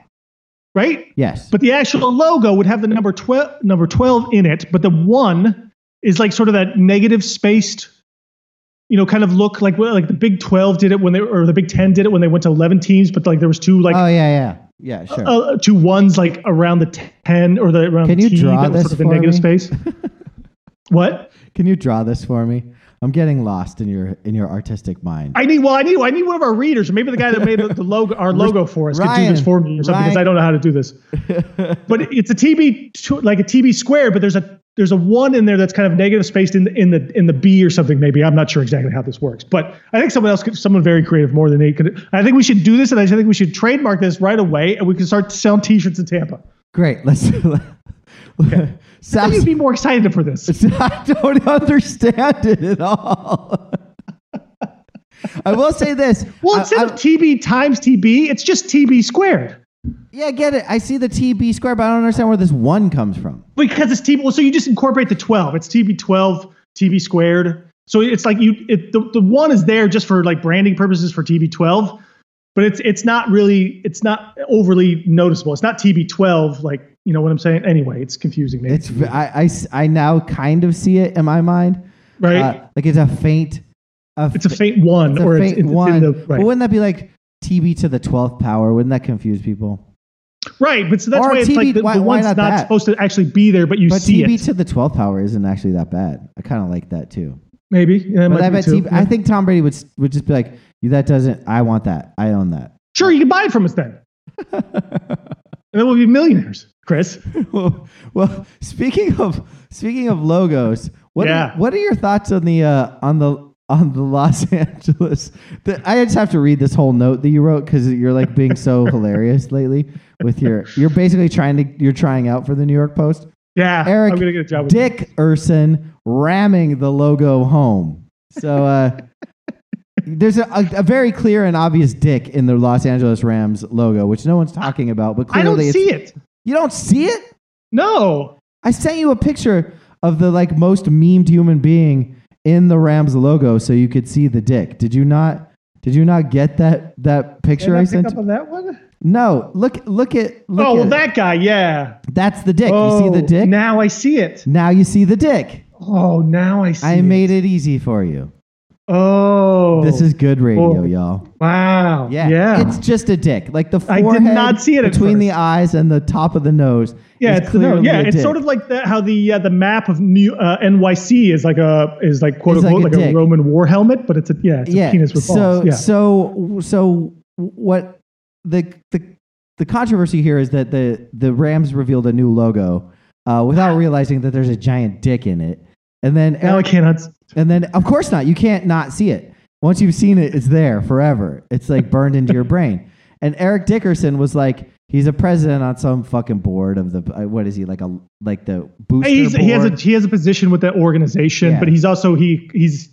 right? Yes. But the actual logo would have the number 12, number 12 in it, but the one is like sort of that negative spaced, you know, kind of look like like the Big 12 did it when they or the Big 10 did it when they went to 11 teams, but like there was two like oh yeah, yeah, yeah. Sure. uh, two ones like around the 10 or the around Can the you T draw this sort of a for negative me? space. [laughs] What? Can you draw this for me? I'm getting lost in your in your artistic mind. I need well, I need I need one of our readers, or maybe the guy that made the, the logo, our [laughs] logo for us, could do this for me or something because I don't know how to do this. [laughs] but it's a TB like a TB square, but there's a there's a one in there that's kind of negative spaced in the, in the in the B or something. Maybe I'm not sure exactly how this works, but I think someone else, could, someone very creative more than me could. I think we should do this, and I think we should trademark this right away, and we can start selling T-shirts in Tampa. Great. Let's. [laughs] I think Sounds, you'd be more excited for this. [laughs] I don't understand it at all. [laughs] I will say this. Well, I- instead I- of TB times TB, it's just TB squared. Yeah, I get it. I see the TB square, but I don't understand where this one comes from. because it's TB. Well, so you just incorporate the 12. It's TB 12, TB squared. So it's like you, it, the, the one is there just for like branding purposes for TB 12, but it's it's not really, it's not overly noticeable. It's not TB 12, like you know what I'm saying. Anyway, it's confusing. Maybe. It's I, I I now kind of see it in my mind. right. Uh, like it's a faint. A it's a fa- faint one, it's a or faint it's, it's one. the But wouldn't that be like TB to the twelfth power? Wouldn't that confuse people? right, but so that's or why it's TB like the, why- the one's not not, supposed to actually be there, but you But see TB it. to the twelfth power isn't actually that bad. I kind of like that too. Maybe. Yeah, But I bet. TB, I think Tom Brady would would just be like, "That doesn't. I want that. I own that." sure, you can buy it from us then, [laughs] and then we'll be millionaires, Chris. [laughs] well, well, speaking of speaking of logos, what Yeah. are, what are your thoughts on the uh, on the on the Los [laughs] Angeles? The, I just have to read this whole note that you wrote because you're like being so [laughs] hilarious lately with your. You're basically trying to you're trying out for the New York Post. Yeah, Eric I'm gonna get a job. With Dickerson ramming the logo home. So uh, [laughs] there's a, a, a very clear and obvious dick in the Los Angeles Rams logo, which no one's talking about. But I clearly, don't see it. You don't see it. No. I sent you a picture of the like most memed human being in the Rams logo, so you could see the dick. Did you not? Did you not get that that picture I I pick sent? up on that one? No, look look at look oh, at well, that guy, yeah. That's the dick. oh, you see the oh, dick? Now I see it. now you see the dick. Oh, now I see I it. made it easy for you. Oh. This is good radio, Oh. y'all. Wow. Yeah, Yeah. It's just a dick, like the I did forehead not see it at between the eyes and the top of the nose. yeah, is it's the, clearly yeah, a it's dick. sort of like that, how the uh, the map of New uh, NYC is like a is like quote It's like unquote a like a, dick. Roman war helmet, but it's a yeah, it's a penis with so balls. Yeah. so so what the the the controversy here is that the the Rams revealed a new logo uh, without [sighs] realizing that there's a giant dick in it, and then now I cannot. And then of course not. You can't not see it. Once you've seen it, it's there forever. It's like burned into your brain. And Eric Dickerson was like, he's a president on some fucking board of the uh, what is he like a like the booster He's, board? he has a he has a position with that organization, Yeah. but he's also he he's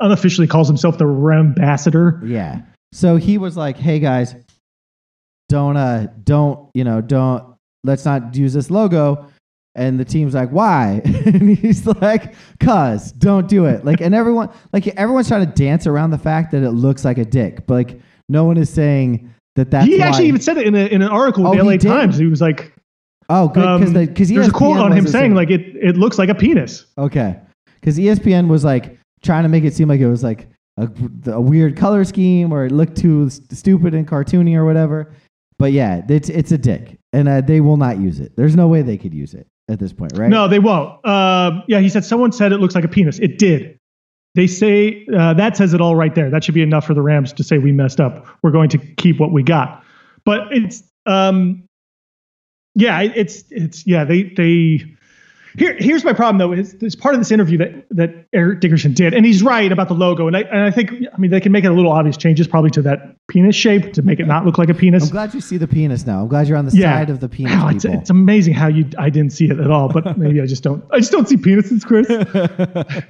unofficially calls himself the ambassador. Yeah. So he was like, "Hey guys, don't uh don't, you know, don't let's not use this logo." And the team's like, "Why?" [laughs] and he's like, "Cuz, don't do it." Like and everyone like everyone's trying to dance around the fact that it looks like a dick, but like no one is saying that that's he why. actually even said it in, a, in an article Oh, with the LA did? Times. He was like, Oh, good cuz um, the there's a quote on him saying like it it looks like a penis. Okay. Because ESPN was like trying to make it seem like it was like a, a weird color scheme or it looked too st- stupid and cartoony or whatever. But yeah, it's it's a dick, and uh, they will not use it. There's no way they could use it at this point, right? No, they won't. Um, yeah, he said someone said it looks like a penis. It did. They say uh, that says it all right there. That should be enough for the Rams to say we messed up. We're going to keep what we got. But it's um, yeah, it's it's yeah. They they here here's my problem though. Is it's part of this interview that that Eric Dickerson did, and he's right about the logo. And I and I think I mean they can make it a little obvious changes probably to that penis shape to make it not look like a penis. I'm glad you see the penis now. I'm glad you're on the Yeah. side of the penis Wow, it's, it's amazing how you I didn't see it at all, but [laughs] maybe I just don't I just don't see penises, Chris. [laughs]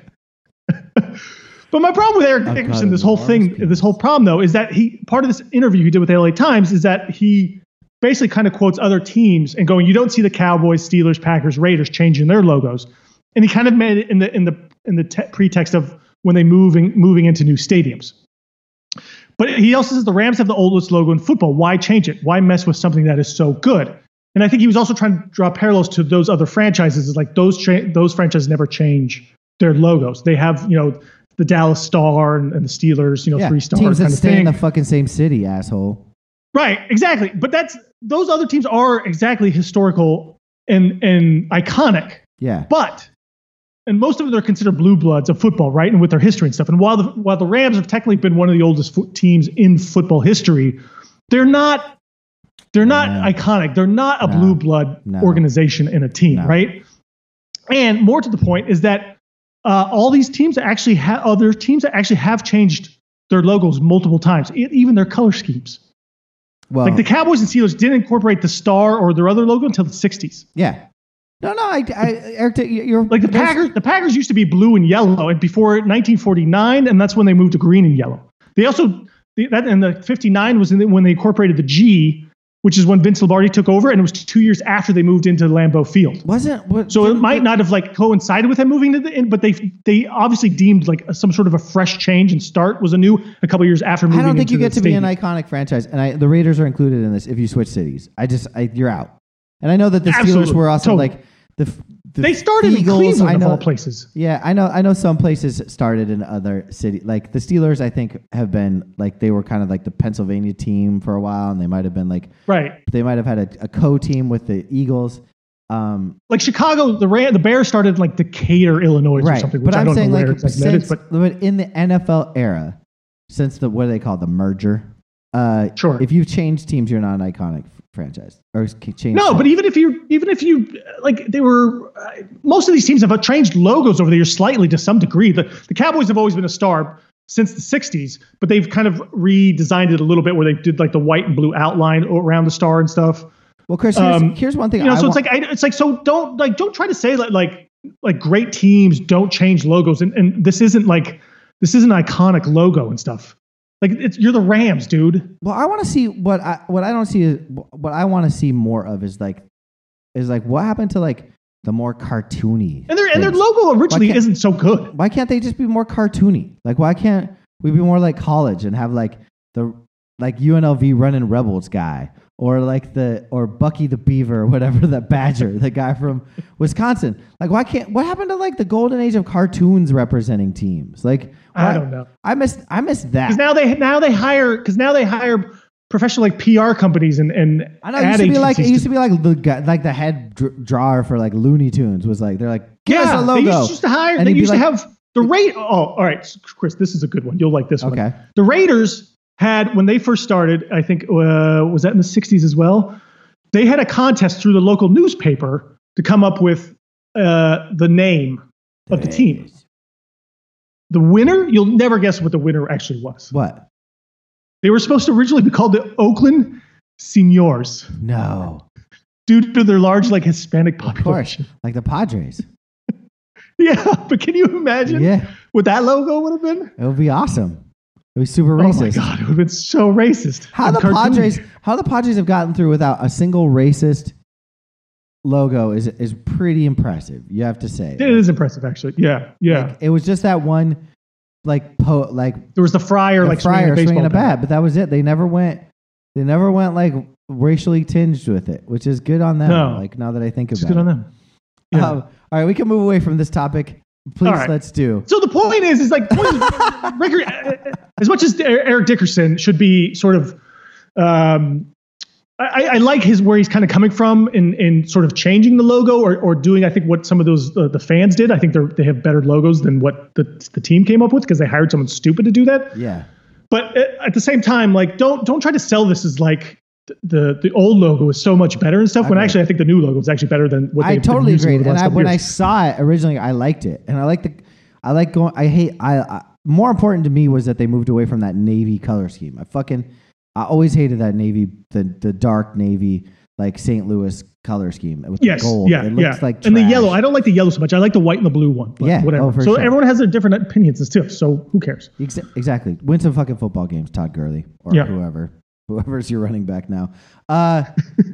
but my problem with Eric Dickerson, this whole thing, penis. this whole problem though, is that he part of this interview he did with the LA Times is that he basically kind of quotes other teams and going, you don't see the Cowboys, Steelers, Packers, Raiders changing their logos, and he kind of made it in the in the in the te- pretext of when they moving moving into new stadiums. But he also says the Rams have the oldest logo in football. Why change it? Why mess with something that is so good? And I think he was also trying to draw parallels to those other franchises. It's like those cha- those franchises never change their logos. They have you know the Dallas Star and, and the Steelers, you know, yeah, three star teams that kind of stay thing. in the fucking same city, asshole. Right, exactly. But that's those other teams are exactly historical and and iconic. Yeah, But and most of them are considered blue bloods of football, right? And with their history and stuff. And while the while the Rams have technically been one of the oldest fo- teams in football history, they're not they're not No. iconic. They're not a No. blue blood No. organization in a team, right? And more to the point is that uh, all these teams actually have other teams that actually have changed their logos multiple times, even their color schemes. Well, Like the Cowboys and Steelers didn't incorporate the star or their other logo until the 60s. yeah. No, no, I, I Eric, you're Like the Packers, the Packers used to be blue and yellow, and before 1949, and that's when they moved to green and yellow. They also that and the 59 was when they incorporated the G, which is when Vince Lombardi took over, and it was two years after they moved into Lambeau Field. wasn't what, So it might not have like coincided with him moving to the in, but they they obviously deemed like some sort of a fresh change and start was a new a couple years after moving. I don't think you get to be an iconic franchise, and I, the Raiders are included in this. If you switch cities, I just I, you're out. And I know that the Steelers Absolutely. were also Totally. like the, the They started Eagles, in Cleveland I of all places. Yeah, I know. I know some places started in other city. Like the Steelers, I think have been like they were kind of like the Pennsylvania team for a while, and they might have been like Right. they might have had a, a co-team with the Eagles. Um, Like Chicago, the Ram, the Bears started like Decatur, Illinois, or right, something. but Which I I'm don't saying know like exactly since is, but in the NFL era, since the what do they call the merger? Uh, Sure. If you've changed teams, you're not an iconic franchise or c- changed. No, but even if you, even if you, like, they were, uh, most of these teams have changed logos over the years slightly to some degree. The, the Cowboys have always been a star since the 60s, but they've kind of redesigned it a little bit where they did like the white and blue outline around the star and stuff. well, Chris, here's, um, here's one thing. You know, I so it's like, I, it's like, so don't, like, don't try to say that, like, like great teams don't change logos. And, and this isn't like, this isn't an iconic logo and stuff. Like, it's, you're the Rams, dude. Well, I want to see what I what I don't see is what I want to see more of is like is like what happened to like the more cartoony And their, and their logo originally isn't so good. Why can't they just be more cartoony? Like why can't we be more like college and have like the like UNLV running Rebels guy or like the or Bucky the Beaver or whatever [laughs] the Badger the guy from Wisconsin? Like why can't what happened to like the golden age of cartoons representing teams? Like I don't know. I missed I missed that. because now they now they hire because now they hire professional like PR companies and and I know it used to be like it used to be like the guy, like the head drawer for like Looney Tunes was like they're like give us yeah, a logo. They used, used to hire. And they used to like- have the rate. Oh, all right, Chris, this is a good one. You'll like this one. okay, The Raiders had when they first started. I think uh, was that in the '60s as well. They had a contest through the local newspaper to come up with uh, the name of the team. The winner, you'll never guess what the winner actually was. What? They were supposed to originally be called the Oakland Señores No, due to their large like Hispanic of course, population. like the Padres. [laughs] Yeah, but can you imagine Yeah, what that logo would have been? it would be awesome. It was super racist. Oh my god, it would have been so racist. How the cartoony. Padres? How the Padres have gotten through without a single racist logo is is pretty impressive. You have to say. It is impressive, actually. Yeah, yeah. Like, it was just that one, like po like there was the Friar the like Friar swinging a, swinging a bat, but that was it. They never went. They never went like racially tinged with it, which is good on them. No. Like now that I think about It's good it. Good on them. Yeah. Um, all right, we can move away from this topic. Please, right. let's do. So the point is, is like, point is, [laughs] Ricker, uh, as much as Eric Dickerson should be sort of, um, I, I like his where he's kind of coming from in in sort of changing the logo or, or doing I think what some of those uh, the fans did. I think they they have better logos than what the the team came up with because they hired someone stupid to do that. Yeah, But uh, at the same time, like don't don't try to sell this as like the the old logo was so much better and stuff. When Agree. actually I think the new logo is actually better than what I totally using agreed. over the And I, when I saw it originally, I liked it, and I like the, I like going. I hate. I, I more important to me was that they moved away from that navy color scheme. I fucking, I always hated that navy, the the dark navy like St. Louis color scheme with Yes, the gold. yeah, it looks yeah. like and the yellow. I don't like the yellow so much. I like the white and the blue one. But Yeah, oh, whatever. oh, so sure. everyone has their different opinions as too. So who cares? Ex- exactly. Win some fucking football games, Todd Gurley or Yeah. whoever, [laughs] whoever's your running back now. Uh,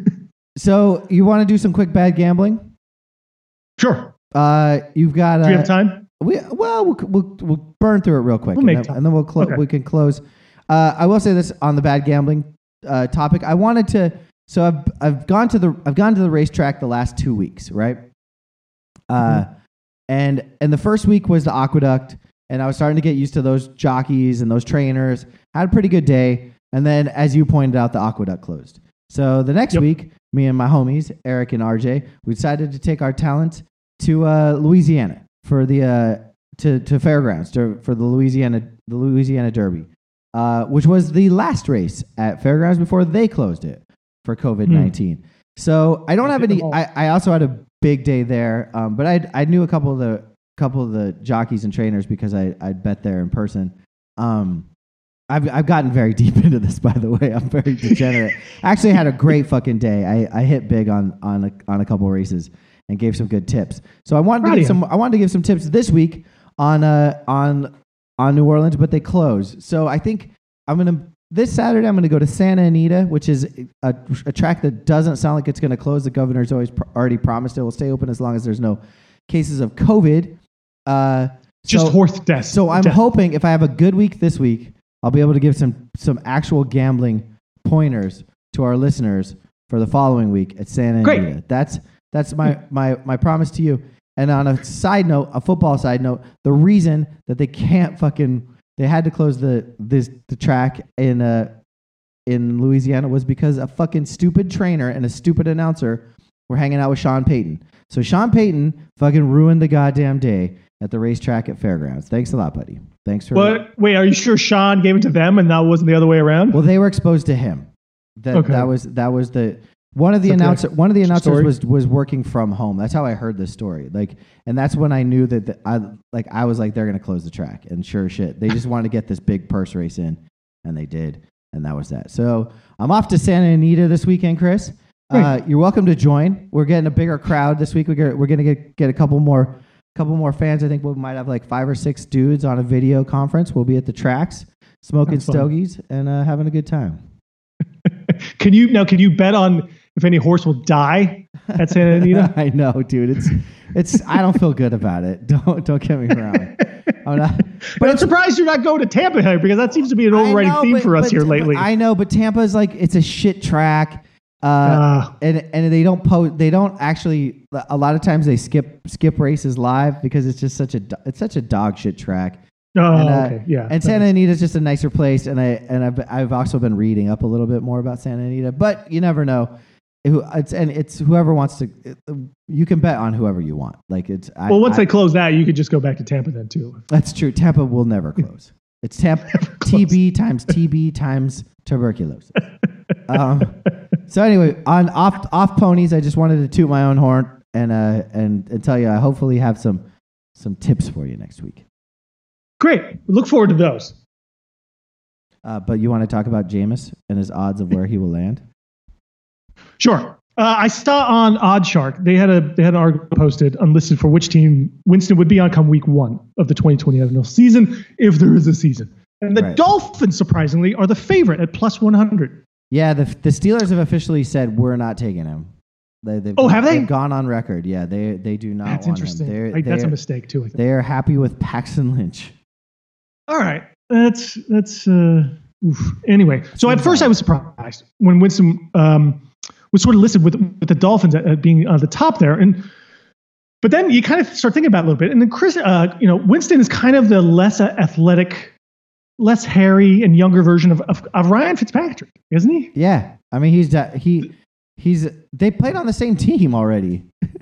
[laughs] so you want to do some quick bad gambling? Sure. Uh, you've got. Uh, Do we have time? We well, we'll, we'll, we'll burn through it real quick, We'll and, make then, time. and then we'll clo- Okay. we can close. Uh, I will say this on the bad gambling uh, topic. I wanted to. So I've I've gone to the I've gone to the racetrack the last two weeks, right? Uh, Mm-hmm. and and the first week was the aqueduct, and I was starting to get used to those jockeys and those trainers. Had a pretty good day, and then as you pointed out, the aqueduct closed. So the next Yep. week, me and my homies Eric and RJ, we decided to take our talent to uh, Louisiana for the uh, to to fairgrounds to, for the Louisiana the Louisiana Derby, uh, which was the last race at fairgrounds before they closed it for COVID nineteen. So I don't have any. I, I also had a big day there, um, but I I knew a couple of the couple of the jockeys and trainers because I I'd bet there in person. Um, I've I've gotten very [laughs] deep into this, by the way. I'm very degenerate. [laughs] I actually had a great fucking day. I, I hit big on on a, on a couple races and gave some good tips. So I wanted to give some I wanted to give some tips this week on uh on on New Orleans, but they closed. So I think I'm gonna this Saturday I'm gonna go to Santa Anita, which is a, a track that doesn't sound like it's gonna close. The governor's always pr- already promised it will stay open as long as there's no cases of COVID. Uh, Just so- horse death. so I'm death. hoping if I have a good week this week, I'll be able to give some some actual gambling pointers to our listeners for the following week at Santa Great. Anita. That's that's my my my promise to you. And on a side note, a football side note, the reason that they can't fucking they had to close the this the track in uh in Louisiana was because a fucking stupid trainer and a stupid announcer were hanging out with Sean Payton. So Sean Payton fucking ruined the goddamn day at the racetrack at Fairgrounds. Thanks a lot, buddy. Thanks for But wait, are you sure Sean gave it to them and that wasn't the other way around? Well, they were exposed to him. That Okay. that was that was the one of the Is that the announcer one of the announcers story? was was working from home. That's how I heard this story. Like, and that's when I knew that the, I like I was like they're gonna close the track. And sure shit, they just wanted to get this big purse race in, and they did, and that was that. So I'm off to Santa Anita this weekend, Chris. Uh, you're welcome to join. We're getting a bigger crowd this week. We're gonna, we're gonna get get a couple more couple more fans. I think we might have like five or six dudes on a video conference. We'll be at the tracks, smoking That's fun. stogies and uh, having a good time. [laughs] can you now? Can you bet on if any horse will die at Santa Anita? [laughs] I know, dude. It's it's. I don't feel good about it. [laughs] Don't don't get me wrong. I'm not. But I'm surprised you're not going to Tampa here because that seems to be an overriding know, theme but- for us but- here lately. I know, but Tampa is like it's a shit track. Uh, and and they don't post. They don't actually. A lot of times they skip skip races live because it's just such a it's such a dog shit track. oh, and, uh, okay, yeah. And Santa Anita's just a nicer place, and I and I've I've also been reading up a little bit more about Santa Anita, but you never know. Who it's and it's whoever wants to. You can bet on whoever you want. Like it's. I- well, once I- they close that, you could just go back to Tampa then too. That's true. Tampa will never [laughs] close. It's Tampa. TB times TB times tuberculosis. [laughs] um, so anyway, on off off ponies, I just wanted to toot my own horn and uh and, and tell you I hopefully have some some tips for you next week. Great. Look forward to those. Uh, but you want to talk about Jameis and his odds of where he will land? Sure. Uh, I saw on OddsShark they had a they had an article posted unlisted for which team Winston would be on come week one of the 2020 NFL season if there is a season. And the Right. Dolphins, surprisingly, are the favorite at plus 100. Yeah, the the Steelers have officially said we're not taking him. They, they've Oh, have they? They've gone on record. Yeah, they they do not That's want interesting. him. They're, Like, that's a mistake too. They are happy with Paxton Lynch. All right. That's that's uh oof. anyway. So at first I was surprised when Winston um was sort of listed with with the Dolphins at, at being on the top there and but then you kind of start thinking about it a little bit and then Chris uh you know Winston is kind of the less athletic less hairy and younger version of, of, of Ryan Fitzpatrick, isn't he? Yeah, I mean he's da- he he's they played on the same team already. [laughs]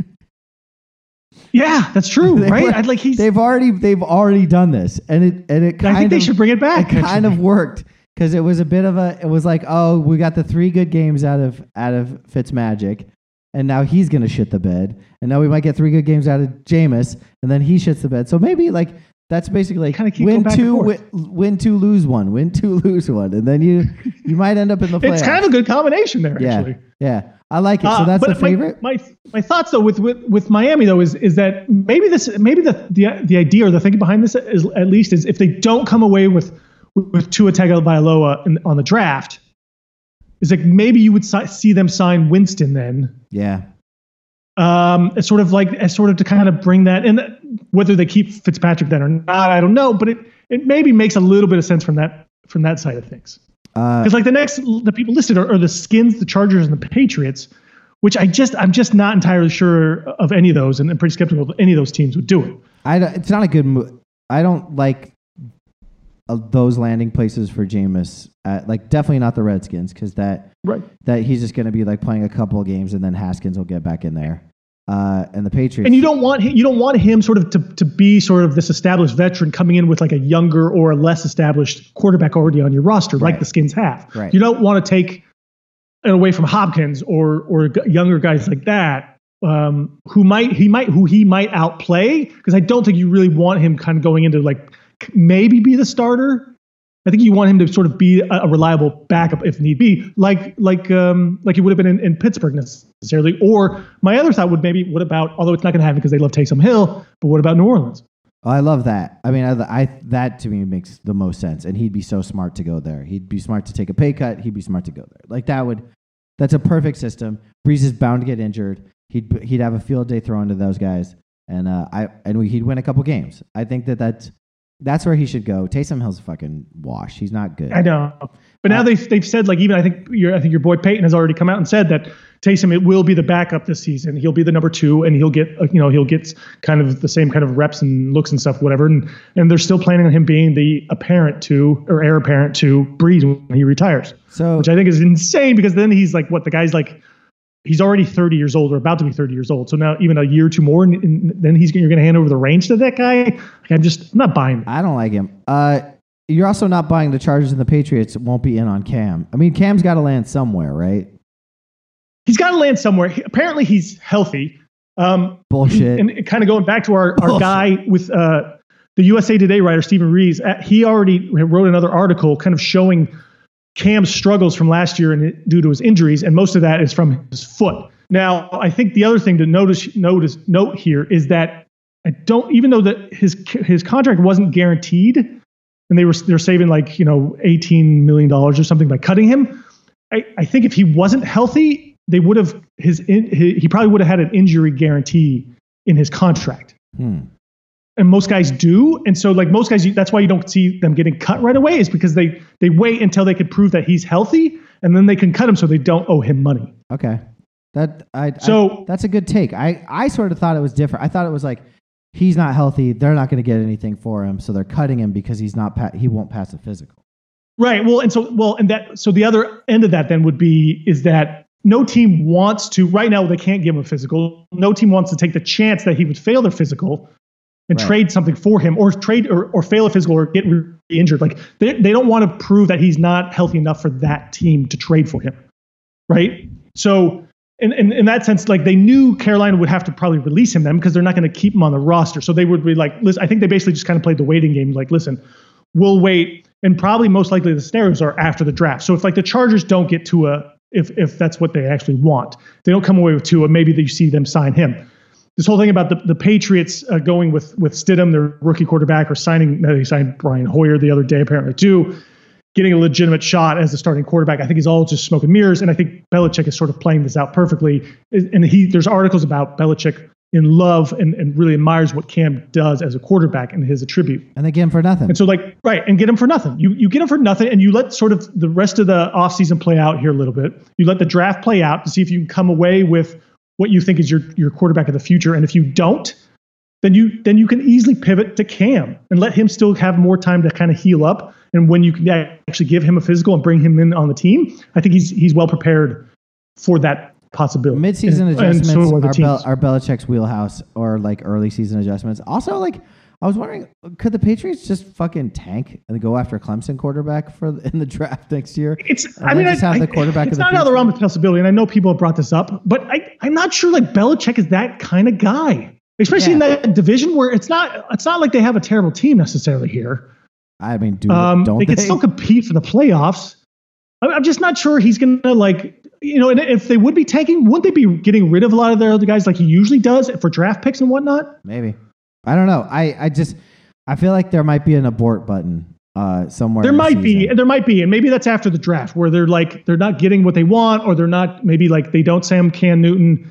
Yeah, that's true, [laughs] right? were- I'd like he's They've already they've already done this, and it and it kind I think of they should bring it back. it kind of worked because it was a bit of a it was like oh we got the three good games out of out of Fitzmagic, and now he's gonna shit the bed, and now we might get three good games out of Jameis, and then he shits the bed. So maybe like that's basically like win two, win, win two, lose one, win two, [laughs] lose one, and then you you might end up in the playoffs. It's kind of a good combination there, yeah, actually. yeah. I like it. So Uh, that's the favorite. My, my my thoughts though with, with with Miami though is is that maybe this maybe the the the idea or the thinking behind this is at least is if they don't come away with with Tua Tagovailoa in, on the draft, is like maybe you would si- see them sign Winston then. yeah, Um, as sort of like as sort of to kind of bring that and whether they keep Fitzpatrick then or not, I don't know, but it it maybe makes a little bit of sense from that from that side of things. uh, Because like the next the people listed are, are the Skins, the Chargers, and the Patriots, which I just I'm just not entirely sure of any of those, and I'm pretty skeptical that any of those teams would do it. I it's not a good move. I don't like uh, those landing places for Jameis. Uh, like definitely not the Redskins because that Right. that he's just going to be like playing a couple of games and then Haskins will get back in there. Uh, and the Patriots. And you don't want him, you don't want him sort of to, to be sort of this established veteran coming in with like a younger or a less established quarterback already on your roster, Right. like the Skins have. Right. You don't want to take it away from Hopkins or or younger guys like that. Um, who might he might who he might outplay because I don't think you really want him kind of going into like maybe be the starter. I think you want him to sort of be a, reliable backup if need be, like like um, like he would have been in, in Pittsburgh necessarily. Or my other thought would maybe what about although it's not going to happen because they love Taysom Hill, but what about New Orleans? I love that. I mean, I, I that to me makes the most sense, and he'd be so smart to go there. He'd be smart to take a pay cut. He'd be smart to go there. Like that would, that's a perfect system. Brees is bound to get injured. He'd he'd have a field day throwing to those guys, and uh, I and we, he'd win a couple games. I think that that's that's where he should go. Taysom Hill's a fucking wash. He's not good. I know, but now Uh, they've they've said like even I think your I think your boy Payton has already come out and said that Taysom it will be the backup this season. He'll be the number two, and he'll get uh, you know he'll get kind of the same kind of reps and looks and stuff, whatever. And and they're still planning on him being the apparent to or heir apparent to Brees when he retires, So which I think is insane because then he's like what the guy's like. He's already 30 years old or about to be 30 years old. So now even a year or two more, and, and then he's you're going to hand over the reins to that guy. Like I'm just I'm not buying. it. I don't like him. Uh, you're also not buying the Chargers and the Patriots won't be in on Cam. I mean, Cam's got to land somewhere, right? He's got to land somewhere. He- apparently, he's healthy. Um, Bullshit. and kind of going back to our, our guy with uh, the USA Today writer Steven Ruiz, uh, he already wrote another article kind of showing Cam's struggles from last year and due to his injuries, and most of that is from his foot. Now, I think the other thing to notice notice note here is that I don't even though that his his contract wasn't guaranteed, and they were they're saving like you know eighteen million dollars or something by cutting him. I, I think if he wasn't healthy, they would have his, in, he he probably would have had an injury guarantee in his contract. Hmm. And most guys do, and so like most guys, that's why you don't see them getting cut right away, is because they they wait until they can prove that he's healthy, and then they can cut him so they don't owe him money. Okay. That I So- I- that's a good take. I I sort of thought it was different. I thought it was like he's not healthy. They're not going to get anything for him, so they're cutting him because he's not pa- he won't pass a physical. Right. Well, and so well, and that so the other end of that then would be is that no team wants to right now they can't give him a physical. No team wants to take the chance that he would fail their physical and Right. trade something for him or trade or, or fail a physical or get re- injured. Like they, they don't want to prove that he's not healthy enough for that team to trade for him. Right. So in, in, in that sense, like they knew Carolina would have to probably release him then because they're not going to keep him on the roster. So they would be like, listen, I think they basically just kind of played the waiting game. Like, listen, we'll wait. And probably most likely the scenarios are after the draft. So if like the Chargers don't get Tua, if if that's what they actually want, they don't come away with Tua. Maybe you see them sign him. This whole thing about the, the Patriots uh, going with with Stidham, their rookie quarterback, or signing they signed Brian Hoyer the other day apparently too, getting a legitimate shot as the starting quarterback. I think is all just smoke and mirrors, and I think Belichick is sort of playing this out perfectly. And he there's articles about Belichick in love and, and really admires what Cam does as a quarterback and his attribute. And they get him for nothing. And so like right, and get him for nothing. You you get him for nothing and you let sort of the rest of the offseason play out here a little bit. You let the draft play out to see if you can come away with what you think is your your quarterback of the future. And if you don't, then you then you can easily pivot to Cam and let him still have more time to kind of heal up. And when you can actually give him a physical and bring him in on the team, I think he's he's well prepared for that possibility. Mid-season And- and adjustments so are the are. Bel- are Belichick's wheelhouse, or like early season adjustments. Also, like I was wondering, could the Patriots just fucking tank and go after a Clemson quarterback for in the draft next year? It's. I mean, I, have the quarterback It's of the not out of the realm of possibility, and I know people have brought this up, but I, I'm not sure. Like Belichick is that kind of guy, especially in that division where it's not. It's not like they have a terrible team necessarily here. I mean, do Um, don't they they? can still compete for the playoffs. I'm I'm just not sure he's gonna like. You know, and if they would be tanking, wouldn't they be getting rid of a lot of their other guys like he usually does for draft picks and whatnot? Maybe. I don't know. I, I just I feel like there might be an abort button uh, somewhere. There in the might be, and there might be, and maybe that's after the draft where they're like they're not getting what they want, or they're not maybe like they don't Sam Can Newton,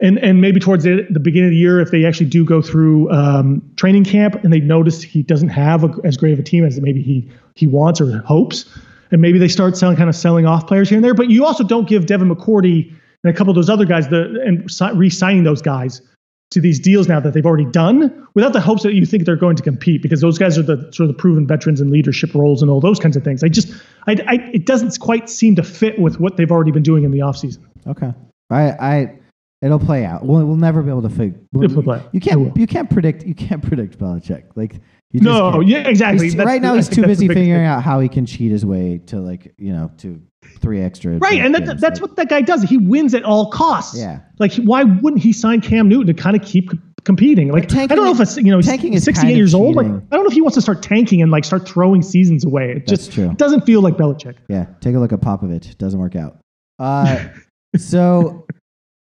and and maybe towards the, the beginning of the year if they actually do go through um, training camp and they notice he doesn't have a, as great of a team as maybe he he wants or hopes, and maybe they start selling kind of selling off players here and there. But you also don't give Devin McCourty and a couple of those other guys the and re-signing those guys to these deals now that they've already done without the hopes that you think they're going to compete because those guys are the sort of the proven veterans in leadership roles and all those kinds of things. I just, I, I it doesn't quite seem to fit with what they've already been doing in the offseason. Okay. I I It'll play out. We'll, we'll never be able to figure. It'll play out. You can't. You can't predict. You can't [laughs] predict Belichick. Like you No, yeah, exactly. Right now, he's too busy figuring out how he can cheat his way to like you know to three extra. Right, and that, games. that's Like, what that guy does. He wins at all costs. Yeah. Like, why wouldn't he sign Cam Newton to kind of keep competing? Like, tanking I don't know if it's you know tanking he's 68 kind of years old. Like. I don't know if he wants to start tanking and like start throwing seasons away. It That's just true. it doesn't feel like Belichick. Yeah, take a look at Popovich. Doesn't work out. Uh, [laughs] so,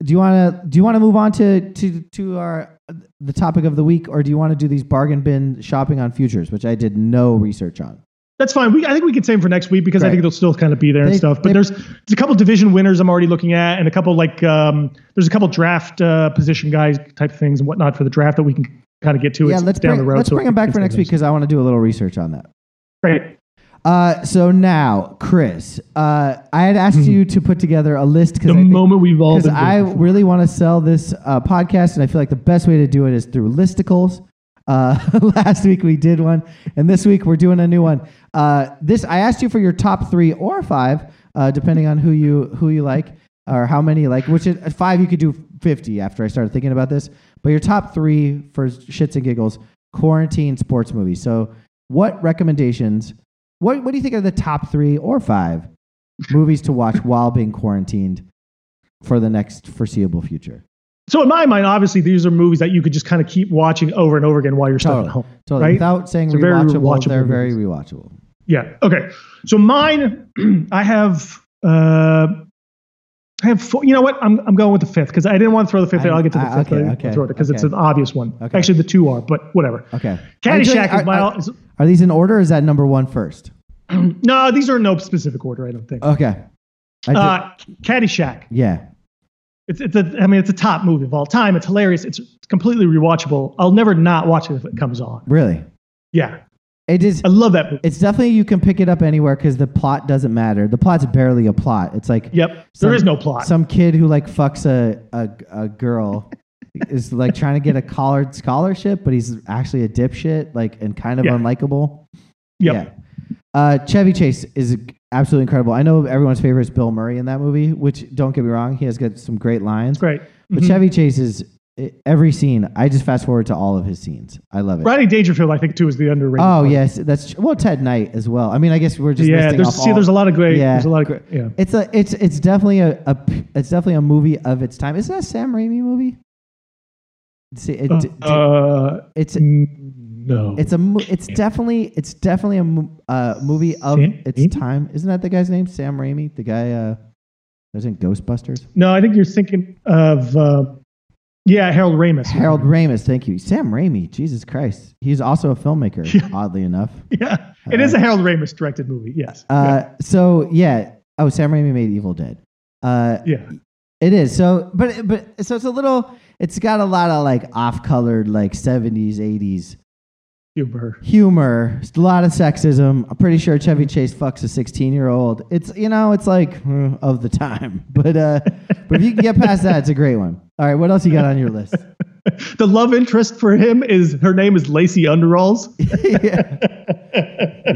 do you want to do you want to move on to to to our the topic of the week, or do you want to do these bargain bin shopping on futures, which I did no research on? That's fine. We, I think we can save for next week because I think they'll still kind of be there and stuff. But they- there's there's a couple division winners I'm already looking at, and a couple like um, there's a couple draft uh, position guys type things and whatnot for the draft that we can kind of get to. yeah, It's let's down bring, the road. let's so bring them back for next week because I want to do a little research on that. Great. Uh, so now, Chris, uh, I had asked you to put together a list because Hmm. The moment we've all because been I really want to sell this uh, podcast, and I feel like the best way to do it is through listicles. Uh, [laughs] last week we did one, and this week we're doing a new one. Uh, this I asked you for your top three or five, uh, depending on who you who you like or how many you like. Which is, at five you could do fifty. After I started thinking about this, but your top three for shits and giggles quarantine sports movies. So, what recommendations? What what do you think are the top three or five movies to watch while being quarantined for the next foreseeable future? So in my mind, obviously these are movies that you could just kind of keep watching over and over again while you're stuck at home. Totally. Right? Without saying So very rewatchable, rewatchable they're very movies. rewatchable. Yeah. Okay. So mine, [clears throat] I have. Uh, I have four. You know what? I'm, I'm going with the fifth because I didn't want to throw the fifth. in. I'll get to the I- fifth. okay, I okay, throw it because it's an obvious one. Okay. Actually, the two are, but whatever. Okay. Are you Caddyshack doing- is my. Are, are, these in order or is that number one first? [clears throat] no, these are in no specific order. I don't think. Okay. Uh, Caddyshack. yeah. It's it's a. I mean, it's a top movie of all time. It's hilarious. It's completely rewatchable. I'll never not watch it if it comes on. Really? Yeah, It is. I love that movie. It's definitely you can pick it up anywhere because the plot doesn't matter. The plot's barely a plot. It's like Yep. Some- there is no plot. some kid who like fucks a a, a girl [laughs] is like trying to get a collared scholarship, but he's actually a dipshit, like and kind of Yeah. unlikable. Yep. Yeah. Uh, Chevy Chase is absolutely incredible. I know everyone's favorite is Bill Murray in that movie, which don't get me wrong, he has got some great lines. Great. But Mhm. Chevy Chase is every scene. I just fast forward to all of his scenes. I love it. Rodney Dangerfield, I think, too, is the underrated. Oh one. yes, that's well Ted Knight as well. I mean, I guess we're just yeah. There's see, all- there's a lot of great. Yeah. There's a lot of great. Yeah. It's a it's it's definitely a, a it's definitely a movie of its time. Is that a Sam Raimi movie? See, it, d- d- Uh, it's no. it's a it's definitely it's definitely a uh, movie of Sam its Raimi? time. Isn't that the guy's name? Sam Raimi, the guy uh, was in Ghostbusters. no, I think you're thinking of. Uh, yeah, Harold Ramis. Harold Ramis, thank you. Sam Raimi, Jesus Christ, he's also a filmmaker. [laughs] Yeah. Oddly enough. Yeah, it is a Harold Ramis directed movie. Yes. Uh, so yeah. Oh, Sam Raimi made Evil Dead. Uh, yeah. yeah. It is so, but but so it's a little. It's got a lot of like off-colored like '70s, '80s Humor. humor. It's a lot of sexism. I'm pretty sure Chevy Chase fucks a 16-year-old. It's you know, it's like [laughs] of the time. [laughs] But uh, but if you can get past that, it's a great one. All right, what else you got on your list? [laughs] The love interest for him is her name is Lacey Underalls. yeah.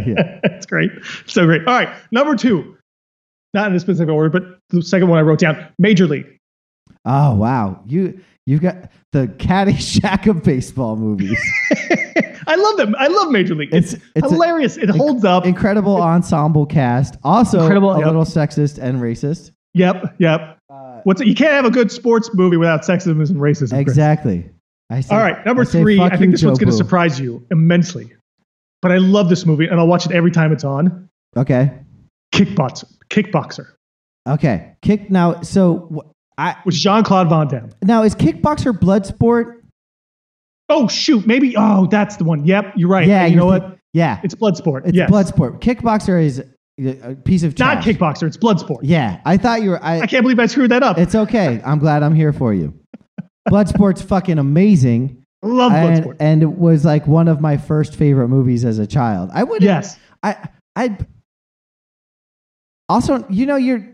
Yeah. That's great. So great. All right, number two. Not in a specific order, but the second one I wrote down. Major League. Oh wow, you you've got the Caddyshack of baseball movies. [laughs] I love them. I love Major League. It's, It's it's a hilarious. it holds up. incredible ensemble cast. Also Incredible, a yep. little sexist and racist. Yep. Yep. Uh, What's it? You can't have a good sports movie without sexism and racism. Chris. exactly. I say, All right, number I say, three. I think you, this one's going to surprise you immensely. But I love this movie, and I'll watch it every time it's on. Okay. Kickboxer. Kickboxer. Okay. Kick now. So I With Jean Claude Van Damme. now is kickboxer Bloodsport? Oh shoot, maybe. Oh, that's the one. Yep, you're right. Yeah. you know you're what? Yeah. It's Bloodsport. It's yes. Bloodsport. Kickboxer is a piece of Not kickboxer. It's Bloodsport. Yeah. I thought you were. I, I can't believe I screwed that up. it's okay. I'm glad I'm here for you. Bloodsport's fucking amazing. I love blood and, sport. and it was like one of my first favorite movies as a child. I would Yes. I I also you know you're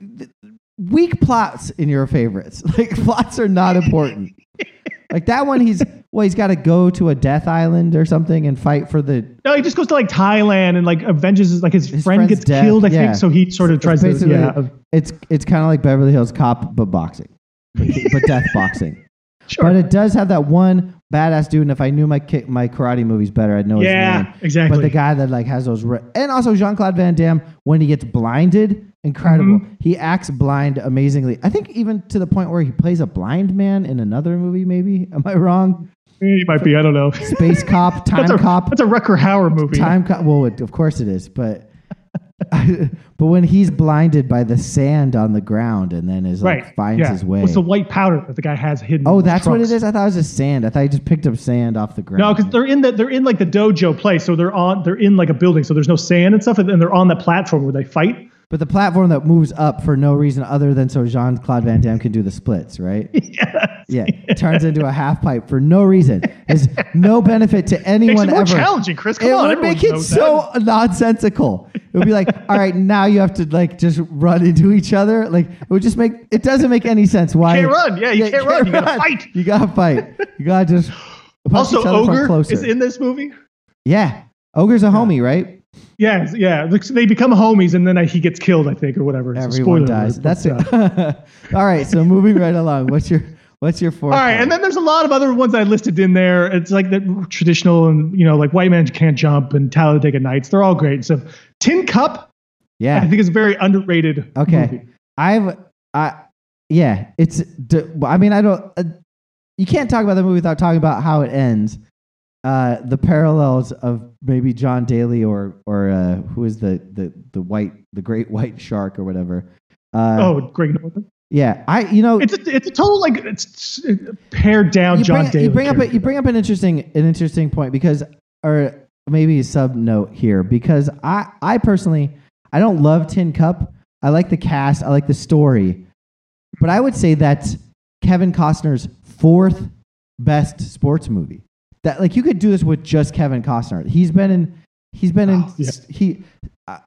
weak plots in your favorites. [laughs] Like plots are not important. [laughs] like that one he's well he's got to go to a death island or something and fight for the No, he just goes to like Thailand and like avenges his like his, His friend gets death, killed. I yeah. think so. He sort of It's tries to yeah. it's it's kind of like Beverly Hills Cop but boxing. but death boxing. [laughs] Sure. But it does have that one badass dude. And if I knew my ki- my karate movies better, I'd know yeah, his name. Yeah, exactly. But the guy that like has those, re- and also Jean Claude Van Damme when he gets blinded, incredible. Mm-hmm. He acts blind amazingly. I think even to the point where he plays a blind man in another movie. Maybe [laughs] am I wrong? he might be. I don't know. Space Cop, [laughs] Time that's a, Cop, That's a Rutger Hauer movie. Time Cop. Well, it, of course it is, but. [laughs] but when he's blinded by the sand on the ground and then is like right. finds yeah. his way. It's the white powder that the guy has hidden? oh, that's what it is. I thought it was just sand. I thought he just picked up sand off the ground. No, because they're in the they're in like the dojo place, so they're on they're in like a building, so there's no sand and stuff, and they're on the platform where they fight. But the platform that moves up for no reason other than so Jean Claude Van Damme can do the splits, right? [laughs] yes. Yeah, turns into a half pipe for no reason. There's no benefit to Makes anyone it more ever. challenging, Chris. Come it on, would make it so nonsensical. It would be like, [laughs] all right, now you have to like just run into each other. Like it would just make it doesn't make any sense. Why can't run. Yeah, you can't run. You gotta fight. You gotta fight. You gotta just [laughs] that. Also, each other from Ogre is in this movie. yeah, ogre's a homie, right? Yeah, yeah. They become homies, and then he gets killed, I think, or whatever. It's a Everyone spoiler dies. alert, That's but, it. uh, [laughs] all right. So moving right along. What's your what's your fourth? All right, one? and then there's a lot of other ones I listed in there. It's like the traditional, and you know, like White Man Can't Jump and Talladega Nights. They're all great So. Tin Cup, yeah. I think, it's very underrated. Okay. movie. I've I yeah, it's I mean I don't uh, you can't talk about the movie without talking about how it ends. Uh, the parallels of maybe John Daly or or uh, who is the, the the white the great white shark or whatever. Uh, oh, Greg Norman. yeah, I you know It's a, it's a total like it's uh, pared down John bring, Daly. you bring up a, you bring up an interesting an interesting point because or maybe a sub note here because I I personally I don't love Tin Cup. I like the cast. I like the story, but I would say that's Kevin Costner's fourth best sports movie. That like you could do this with just Kevin Costner. He's been in he's been in Oh, yeah. he. Uh,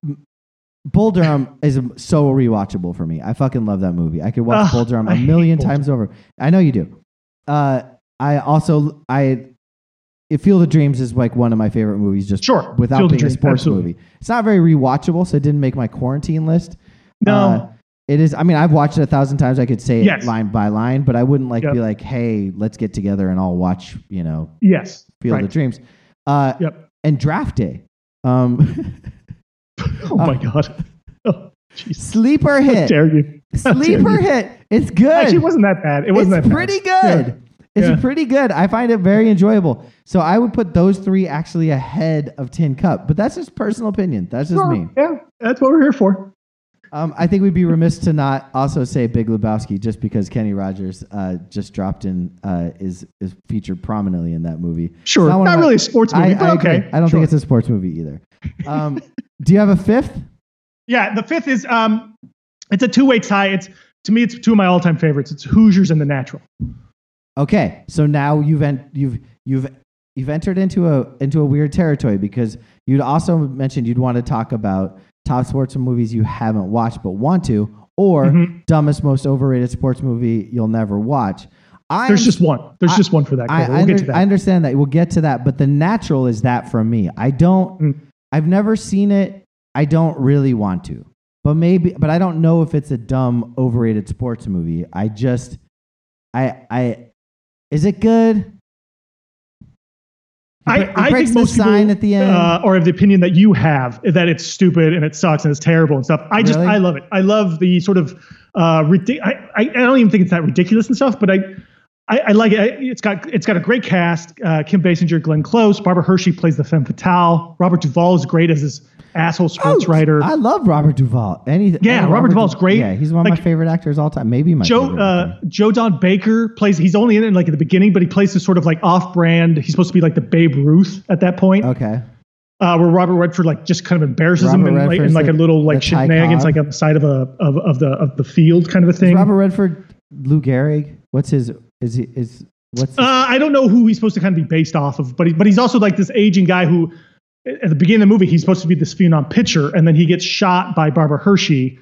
Bull Durham is so rewatchable for me. I fucking love that movie. I could watch Ugh, Bull Durham a million times over. I know you do. Uh, I also I it Field of Dreams is like one of my favorite movies just Sure, without Field being a sports absolutely. movie. It's not very rewatchable, so it didn't make my quarantine list. No. Uh, it is I mean I've watched it a thousand times. I could say Yes. it line by line, but I wouldn't like Yep. be like, hey, let's get together and all watch, you know, yes. Field right. of Dreams. Uh, Yep. and Draft Day. Um, [laughs] Oh my god. [laughs] Oh, sleeper How hit. dare you? [laughs] How dare Sleeper you. hit. It's good. Actually, it wasn't that bad. It wasn't that bad. it's that pretty bad. good. It's Yeah. pretty good. I find it very enjoyable. So I would put those three actually ahead of Tin Cup, but that's just personal opinion. That's just me. Yeah, that's what we're here for. Um, I think we'd be remiss to not also say Big Lebowski just because Kenny Rogers uh, just dropped in uh, is is featured prominently in that movie. Sure. Not Not, one of my- really a sports movie, I, but I okay. agree. I don't Sure. think it's a sports movie either. Um, [laughs] do you have a fifth? Yeah, the fifth is um, it's a two-way tie. It's to me, it's two of my all-time favorites. It's Hoosiers and The Natural. Okay, so now you've en- you've you've you've entered into a into a weird territory because you'd also mentioned you'd want to talk about top sports movies you haven't watched but want to, or Mhm. dumbest most overrated sports movie you'll never watch. I There's just one. There's I- just one for that. I, We'll get under- to that. I understand that. We'll get to that, but the natural is that from me. I don't. Mm. I've never seen it. I don't really want to, but maybe. But I don't know if it's a dumb, overrated sports movie. I just, I, I, is it good? I, I think the most sign people at the end. uh, are of the opinion that you have that it's stupid and it sucks and it's terrible and stuff. I just Really? I love it. I love the sort of uh, ridic- I I don't even think it's that ridiculous and stuff, but I. I, I like it. It's got it's got a great cast. Uh, Kim Basinger, Glenn Close, Barbara Hershey plays the femme fatale. Robert Duvall is great as this asshole sports Oh, writer. I love Robert Duvall. Any, Yeah, Robert, Robert Duvall's great. Yeah, he's one of Like, my favorite actors all time. Maybe my Joe favorite uh. Joe Don Baker plays. He's only in it like at the beginning, but he plays this sort of like off-brand. He's supposed to be like the Babe Ruth at that point, Okay. uh, where Robert Redford like just kind of embarrasses him Robert in like, in Redford's like a little like shenanigans, like on the side of a of, of the of the field kind of a Is thing. Robert Redford Lou Gehrig? What's his? Is he is what's? Uh, I don't know who he's supposed to kind of be based off of, but he, but he's also like this aging guy who, at the beginning of the movie, he's supposed to be this phenom pitcher, and then he gets shot by Barbara Hershey,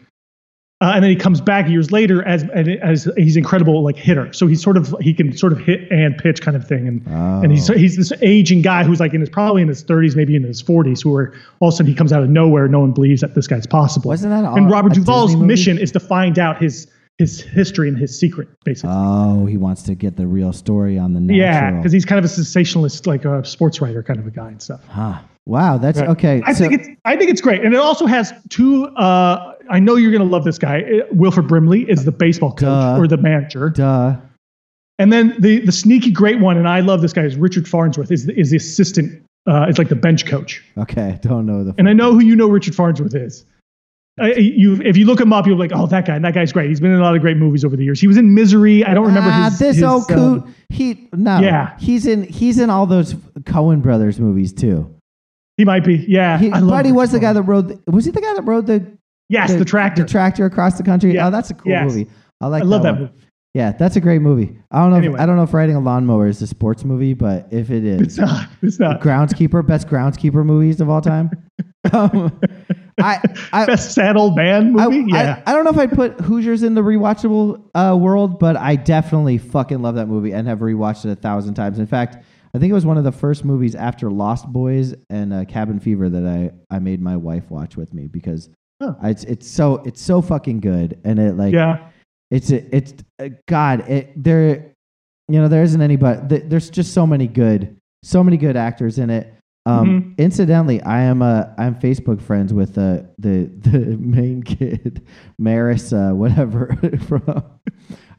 uh, and then he comes back years later as as he's incredible like hitter. So he's sort of he can sort of hit and pitch kind of thing, and Oh. and he's he's this aging guy who's like in his probably in his 30s, maybe in his 40s, who are all of a sudden he comes out of nowhere. No one believes that this guy's possible. Wasn't that and Robert Duvall's mission is to find out his his history and his secret, basically. Oh, he wants to get the real story on the natural. yeah, because he's kind of a sensationalist, like a sports writer kind of a guy and stuff. Huh. Wow, that's Right. okay. I so- think it's I think it's great, and it also has two. Uh, I know you're going to love this guy. Uh, Wilford Brimley is the baseball coach Duh. or the manager, duh. and then the the sneaky great one, and I love this guy is Richard Farnsworth is the, is the assistant. Uh, it's like the bench coach, Okay, I [laughs] don't know the. and I know who you know Richard Farnsworth is. I, you if you look him up, you'll be like, oh, that guy, that guy's great. He's been in a lot of great movies over the years. He was in Misery. I don't remember ah, his. this his, old coot. He no. Yeah. He's in. He's in all those Coen brothers movies too. he might be. Yeah, He, but he was the guy that rode. The, was he the guy that rode the Yes, the, tractor. The tractor across the country. Yeah. Oh, that's a cool Yes. movie. I like. I love that one. movie. Yeah, that's a great movie. I don't know. Anyway. If, I don't know if riding a lawnmower is a sports movie, but if it It's not. It's not. groundskeeper, best groundskeeper movies of all time. [laughs] um, I, I, Best sad old man I, movie. yeah. I, I don't know if I'd put Hoosiers in the rewatchable uh, world, but I definitely fucking love that movie and have rewatched it a thousand times. In fact, I think it was one of the first movies after Lost Boys and uh, Cabin Fever that I, I made my wife watch with me because Huh. I, it's it's so it's so fucking good and it like yeah. it's it's uh, God it there you know there isn't anybody th- there's just so many good so many good actors in it. Um, Incidentally, I am uh, I'm Facebook friends with uh, the the [laughs] main kid, Maris, uh, whatever. [laughs] from,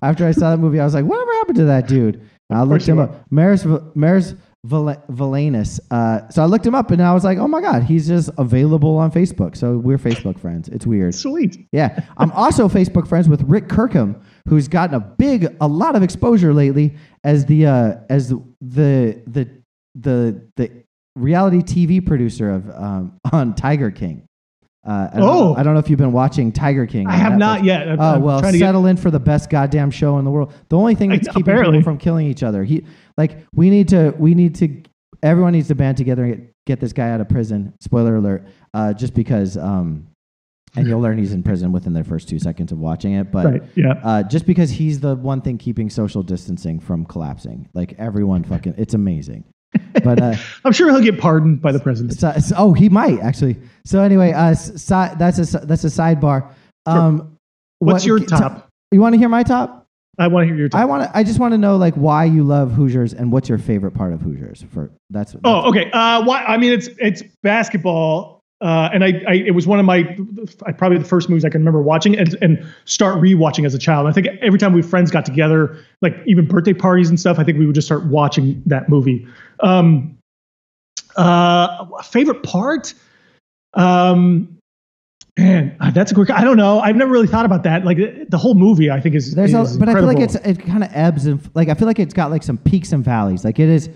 after I saw that movie, I was like, whatever happened to that dude? And I looked him up. Maris Maris Val- Valainis. Uh, so I looked him up, and I was like, oh my god, he's just available on Facebook. So we're Facebook friends. It's weird. Sweet. Yeah, I'm also Facebook friends with Rick Kirkham, who's gotten a big, a lot of exposure lately as the uh, as the the the the reality TV producer of um, [laughs] on Tiger King. Uh, I Oh. know, I don't know if you've been watching Tiger King. I have Netflix. not yet. I'm- Oh I'm well, to get- settle in for the best goddamn show in the world. The only thing I- that's keeping apparently. people from killing each other. He like we need to we need to everyone needs to band together and get, get this guy out of prison. Spoiler alert. Uh, just because um, and you'll learn he's in prison within the first two seconds of watching it. But Right. Yeah. uh, just because he's the one thing keeping social distancing from collapsing, like everyone fucking, it's amazing. But uh, [laughs] I'm sure he'll get pardoned by the president. so, so- oh, he might actually. So anyway, uh, si- that's a that's a sidebar. Um, What's what- your t- top? you want to hear my top? I want to hear your top. I want to. I just want to know like why you love Hoosiers and what's your favorite part of Hoosiers. For that's Oh, okay. Uh, why? I mean, it's it's basketball, uh, and I, I it was one of my probably the first movies I can remember watching and and start rewatching as a child. I think every time we friends got together, like even birthday parties and stuff, I think we would just start watching that movie. Um, uh, favorite part? Um, man, uh, that's a quick. I don't know. I've never really thought about that. Like the whole movie, I think is. There's is a, but I feel like it's it kind of ebbs and like I feel like it's got like some peaks and valleys. Like it is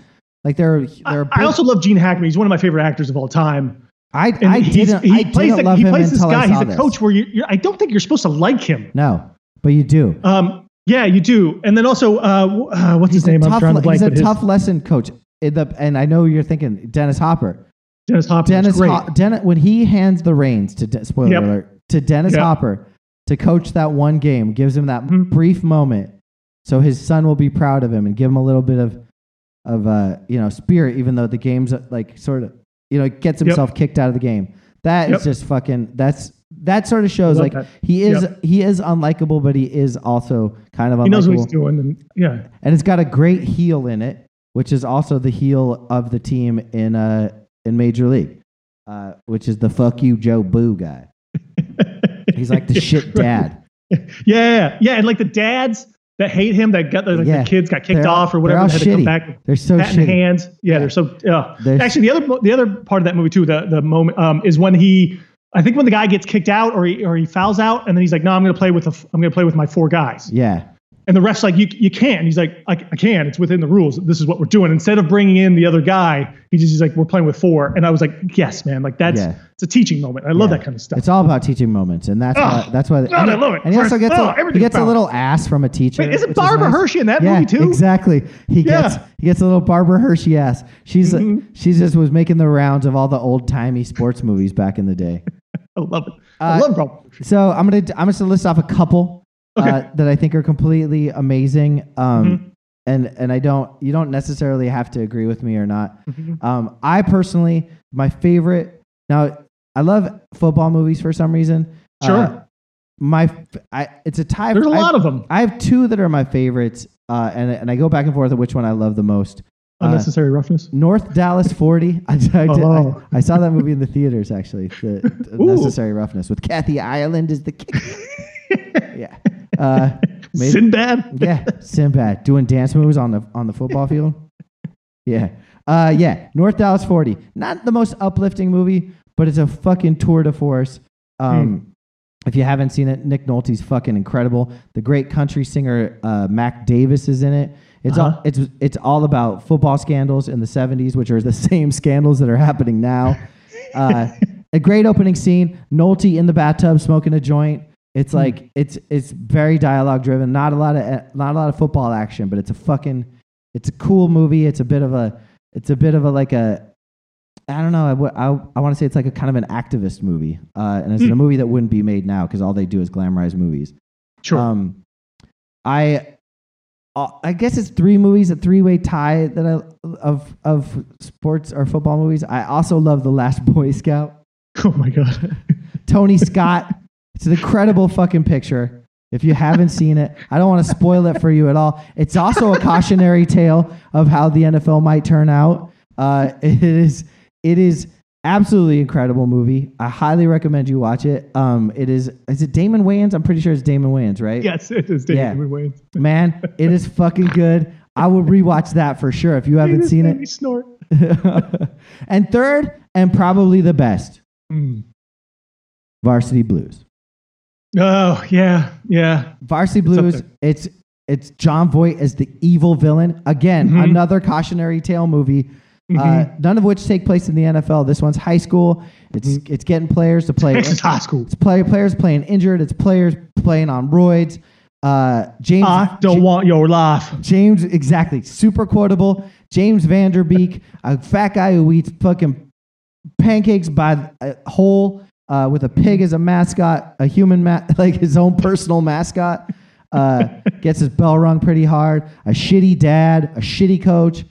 like there are there are. I big- also love Gene Hackman. He's one of my favorite actors of all time. I And I didn't he I plays didn't the, love he him plays this until guy. I saw He's a this. coach where you, you're, I don't think you're supposed to like him. No, but you do. Um, yeah, you do. And then also, uh, uh, what's his He's a name? I'm tough, drawing a le- blank. he's a but his- tough lesson coach. The, and I know you're thinking Dennis Hopper. Dennis Hopper. Dennis, great. Ho- when he hands the reins to De- spoiler Yep. alert to Dennis Yep. Hopper to coach that one game, gives him that Mhm. brief moment, so his son will be proud of him and give him a little bit of of uh, you know spirit, even though the game's uh, like sort of you know gets Yep. himself kicked out of the game. That is Yep. just fucking. That's that sort of shows like that. he is Yep. he is unlikable, but he is also kind of unlikable. he knows what he's doing. And yeah, and it's got a great heel in it, which is also the heel of the team in uh in Major League, uh, which is the "fuck you, Jobu" guy. [laughs] He's like the shit dad. [laughs] yeah, yeah, yeah. And like the dads that hate him, that got like Yeah. the kids got kicked They're off or whatever, all they had to come shitty. back. They're so hat shitty. hands. Yeah, they're so. Uh, They're- actually, the other the other part of that movie too, the the moment um, is when he, I think when the guy gets kicked out or he or he fouls out, and then he's like, "No, I'm going to play with the I'm going to play with my four guys." Yeah, And the ref's like, "You you can't." He's like, I, "I can. It's within the rules. This is what we're doing." Instead of bringing in the other guy, he just he's like, "We're playing with four. And I was like, "Yes, man. Like that's Yeah. it's a teaching moment. I love Yeah. that kind of stuff." it's all about teaching moments, and that's why that's why. God, and, I love it. And he also First- gets oh, a, he everything's gets a little ass from a teacher. Wait, isn't which Barbara. Hershey in that yeah, movie too? Exactly. He Yeah. gets he gets a little Barbara Hershey ass. She's Mhm. she just was making the rounds of all the old timey sports movies back in the day. [laughs] I love it. Uh, I love Barbara Hershey. So I'm gonna I'm just gonna list off a couple Okay. uh, that I think are completely amazing. Um, Mhm. and and I don't you don't necessarily have to agree with me or not. Mhm. Um, I personally my favorite now I love football movies for some reason. Sure. Uh, my I, it's a tie. There's a lot of them. I have two that are my favorites, uh, and and I go back and forth on which one I love the most. Uh, Unnecessary roughness. North Dallas [laughs] 40. [laughs] I, I, Oh. I, I saw that movie in the theaters actually. The, [laughs] the Necessary Roughness with Kathy Ireland is the kicker. yeah. Uh, [laughs] maybe- Sinbad. yeah, Sinbad doing dance moves on the on the football field. [laughs] Yeah, uh, yeah. North Dallas 40. Not the most uplifting movie, but it's a fucking tour de force. Um, If you haven't seen it, Nick Nolte's fucking incredible. The great country singer uh, Mac Davis is in it. It's all Uh-huh. it's it's all about football scandals in the 70s, which are the [laughs] same scandals that are happening now. Uh, a great opening scene. Nolte in the bathtub smoking a joint. It's like it's it's very dialogue driven. Not a lot of not a lot of football action, but it's a fucking it's a cool movie. It's a bit of a it's a bit of a like a I don't know. I, I, I want to say it's like a kind of an activist movie, uh, and it's a movie that wouldn't be made now because all they do is glamorize movies. Sure. Um, I uh, I guess it's three movies, a three way tie that I of of sports or football movies. I also love The Last Boy Scout. [laughs] oh my god. Tony Scott. It's an incredible fucking picture. If you haven't seen it, I don't want to spoil it for you at all. It's also a cautionary tale of how the NFL might turn out. Uh, it is it is absolutely incredible movie. I highly recommend you watch it. Um, it is is it Damon Wayans? I'm pretty sure it's Damon Wayans, right? yes, it is Yeah. Wayans. Man, it is fucking good. I will rewatch that for sure if you haven't seen it. Snort. [laughs] and third, and probably the best, Mm. Varsity Blues. Oh yeah, yeah. Varsity Blues. It's it's Jon Voight as the evil villain. Again, Mhm. another cautionary tale movie. Uh, Mhm. none of which take place in the NFL. This one's high school. It's Mm-hmm. it's getting players to play. [laughs] Texas high school. It's play, players playing injured. It's players playing on roids. Uh, James I don't want your life. James exactly super quotable. James Van Der Beek, a fat guy who eats fucking pancakes by a whole uh, with a pig as a mascot, a human ma- [laughs] like his own personal mascot. Uh, [laughs] gets his bell rung pretty hard. A shitty dad, a shitty coach.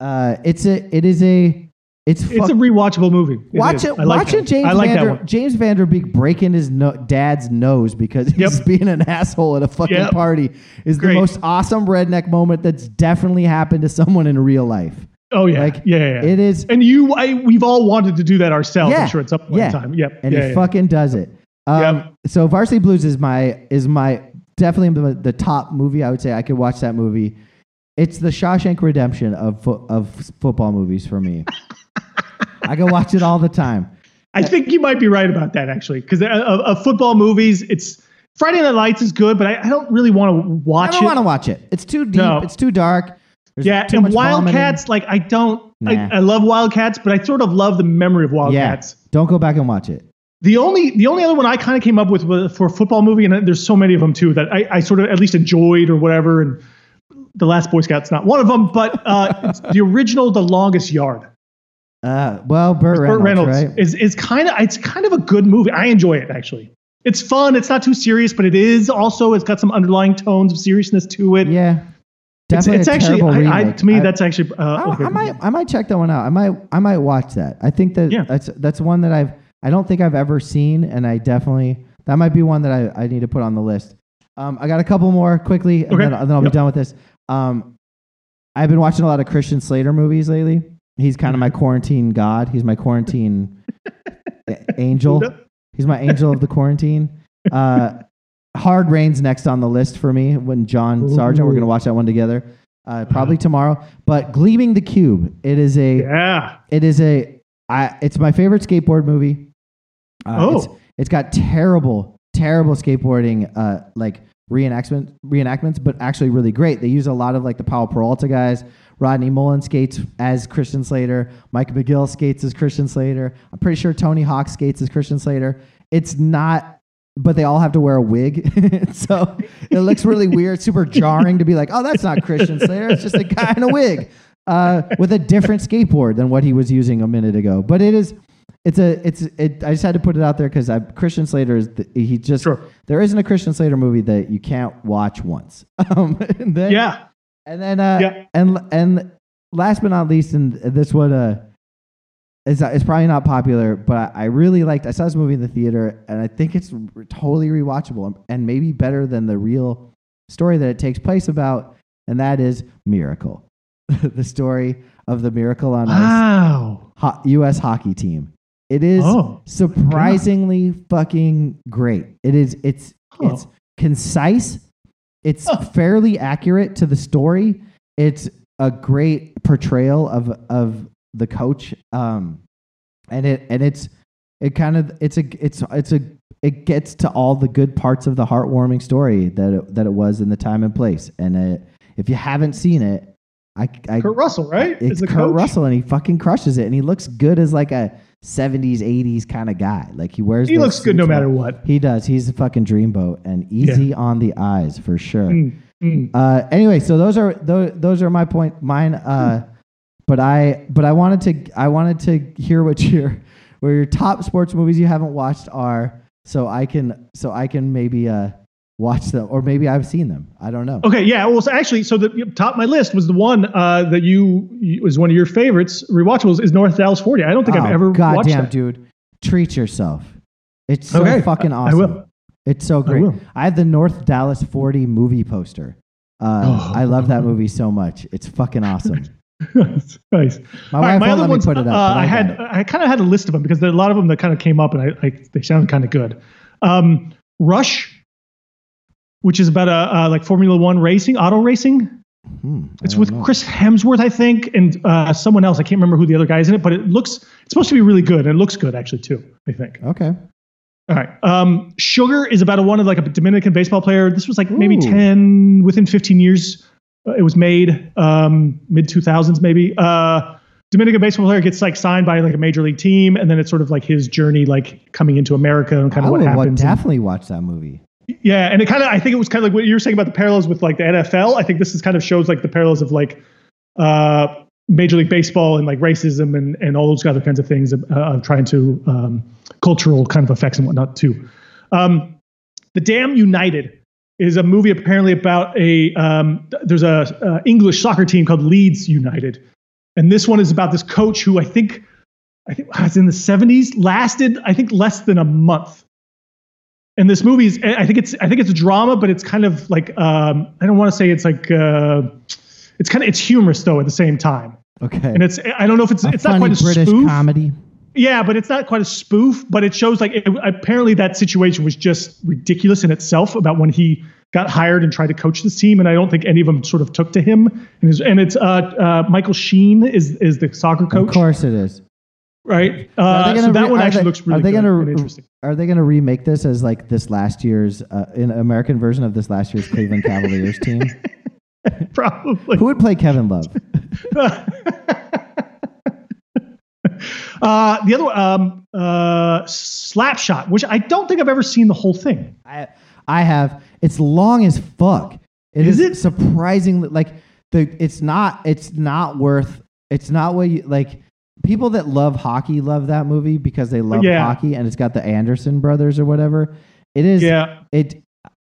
Uh, it's a it is a it's It's fuck- a rewatchable movie. It Watch it. Like watching that. James I like Vander. James Van Der Beek breaking his no, dad's nose because he's Yep. being an asshole at a fucking Yep. party is Great. the most awesome redneck moment that's definitely happened to someone in real life. Oh yeah, Like, yeah, yeah. yeah. It is, and you, I, we've all wanted to do that ourselves. Yeah. I'm sure it's up point Yeah. time. Yep. and yeah, he fucking does it. Um, Yep. So Varsity Blues is my is my definitely the, the top movie. I would say I could watch that movie. It's the Shawshank Redemption of fo- of football movies for me. [laughs] I can watch it all the time. I think you might be right about that actually, because of, of football movies, it's Friday Night Lights is good, but I, I don't really want to watch it. I don't want to watch it. It's too deep. No. It's too dark. There's yeah, and much vomiting. Wildcats, like I don't. Nah. I, I love Wildcats, but I sort of love the memory of Wildcats. Yeah, Wildcats. don't go back and watch it. The only the only other one I kind of came up with was for a football movie, and there's so many of them too that I, I sort of at least enjoyed or whatever. And the Last Boy Scout's not one of them, but uh, the original, The Longest Yard. Uh, well, Burt Reynolds, Burt Reynolds right? is is kind of it's kind of a good movie. I enjoy it actually. It's fun. It's not too serious, but it is also it's got some underlying tones of seriousness to it. Yeah, definitely it's a actually I, I, to me I- that's actually uh, I, okay. I might I might check that one out. I might I might watch that. I think that Yeah. that's that's one that I've I don't think I've ever seen, and I definitely that might be one that I, I need to put on the list. Um, I got a couple more quickly, and Okay. then, and then I'll Yep. be done with this. Um, I've been watching a lot of Christian Slater movies lately. He's kind of my quarantine god. He's my quarantine [laughs] angel. He's my angel of the quarantine. Uh, Hard Rain's next on the list for me. When John Sargent, we're gonna watch that one together. Uh, probably tomorrow. But Gleaming the Cube. It is a. yeah. It is a. I. It's my favorite skateboard movie. Uh, Oh. It's, it's got terrible, terrible skateboarding. Uh, like reenactment reenactments, but actually really great. They use a lot of like the Powell Peralta guys. Rodney Mullen skates as Christian Slater. Mike McGill skates as Christian Slater. I'm pretty sure Tony Hawk skates as Christian Slater. It's not, but they all have to wear a wig, [laughs] so it looks really weird, super jarring to be like, oh, that's not Christian Slater. It's just a guy in a wig uh, with a different skateboard than what he was using a minute ago. But it is. It's a it's it. I just had to put it out there because Christian Slater is the, he just Sure. there isn't a Christian Slater movie that you can't watch once. [laughs] Um, and then, Yeah. and then uh, Yeah. and and last but not least, and this one uh, it's, it's probably not popular, but I, I really liked. I saw this movie in the theater, and I think it's r- totally rewatchable and maybe better than the real story that it takes place about, and that is Miracle, [laughs] the story of the Miracle on Ice ho- U.S. hockey team. It is Oh, surprisingly fucking great. It is. It's Huh. it's concise. It's Huh. fairly accurate to the story. It's a great portrayal of of the coach. Um, and it and it's it kind of it's a it's it's a it gets to all the good parts of the heartwarming story that it, that it was in the time and place. And it, if you haven't seen it, I I Kurt Russell, right? it's Kurt coach? Russell, and he fucking crushes it, and he looks good as like a '70s, '80s kind of guy. Like he wears. He looks good no matter what. He does. He's a fucking dreamboat and easy on the eyes for sure. Mm, mm. Uh, anyway, so those are those, those are my point. Mine. Uh, but I but I wanted to I wanted to hear what your where your top sports movies you haven't watched are, so I can so I can maybe uh, watch them or maybe I've seen them. I don't know. Okay, yeah. Well, so actually, so the top of my list was the one uh, that you, you was one of your favorites. Rewatchables is North Dallas 40. I don't think I've Oh, ever watched goddamn, that. dude. Treat yourself. It's so Okay, fucking I- I awesome. will. It's so great. will. I, have the North Dallas 40 movie poster. Uh, Oh. I love that movie so much. It's fucking awesome. [laughs] nice. [laughs] nice. My right, my other ones, put it up. uh, I, I, had. I kind of had a list of them because there are a lot of them that kind of came up and I, I they sounded kind of good. Um, Rush, which is about a uh, like Formula One racing, auto racing. Hmm, It's with know. Chris Hemsworth, I think, and uh, someone else. I can't remember who the other guy is in it, but it looks it's supposed to be really good, and it looks good actually too. I think. Okay. All right. Um, Sugar is about a one of like a Dominican baseball player. This was like maybe 10, within 15 years. Uh, it was made, um, mid 2000s maybe. Uh, Dominican baseball player gets like signed by like a major league team, and then it's sort of like his journey, like coming into America and kind I of what would happens. and- definitely watch that movie. yeah, and it kind of I think it was kind of like what you were saying about the parallels with like the NFL. I think this is kind of shows like the parallels of like uh, Major League Baseball and like racism and and all those other kinds of things of, uh, of trying to um, cultural kind of effects and whatnot too. Um, the Damn United is a movie apparently about a um, there's a uh, English soccer team called Leeds United, and this one is about this coach who I think I think was in the 70s lasted I think less than a month and this movie is i think it's i think it's a drama but it's kind of like um, i don't want to say it's like uh, it's kind of it's humorous though at the same time Okay. and it's i don't know if it's a it's not quite a British spoof comedy. Yeah but it's not quite a spoof but it shows like it, apparently that situation was just ridiculous in itself about when he got hired and tried to coach this team and i don't think any of them sort of took to him and, his, and it's uh, uh, michael sheen is is the soccer coach Of course it is. right Are uh, they so gonna that re- one actually they- looks are really they good gonna re- interesting Are they going to remake this as like this last year's uh, an American version of this last year's Cleveland [laughs] Cavaliers team? probably Who would play Kevin Love? [laughs] uh, the other one, um, uh, Slapshot, which I don't think I've ever seen the whole thing. I I have. It's long as fuck. Is it? surprisingly like the? It's not. It's not worth. It's not what you like. People that love hockey love that movie because they love Yeah. hockey, and it's got the Anderson brothers or whatever. It is. Yeah, It.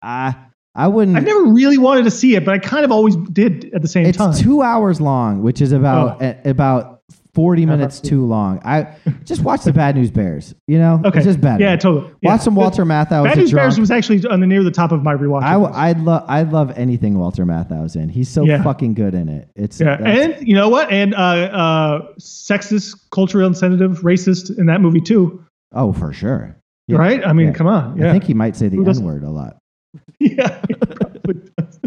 I I wouldn't. I never really wanted to see it, but I kind of always did at the same time. it's two hours long, which is about Oh. a- about forty minutes too long. I just watch the Bad News Bears. You know, okay, it's just bad. Yeah, totally. Watch some Walter Matthau. Bad as a News Bears was actually on the near the top of my rewatch. I, I love I love anything Walter Matthau's in. He's so Yeah. fucking good in it. It's yeah, and you know what? And uh, uh, sexist, culturally insensitive, racist in that movie too. oh for sure. Yeah. Right? I mean, Yeah. come on. Yeah. I think he might say the N word a lot. [laughs] yeah. he probably does.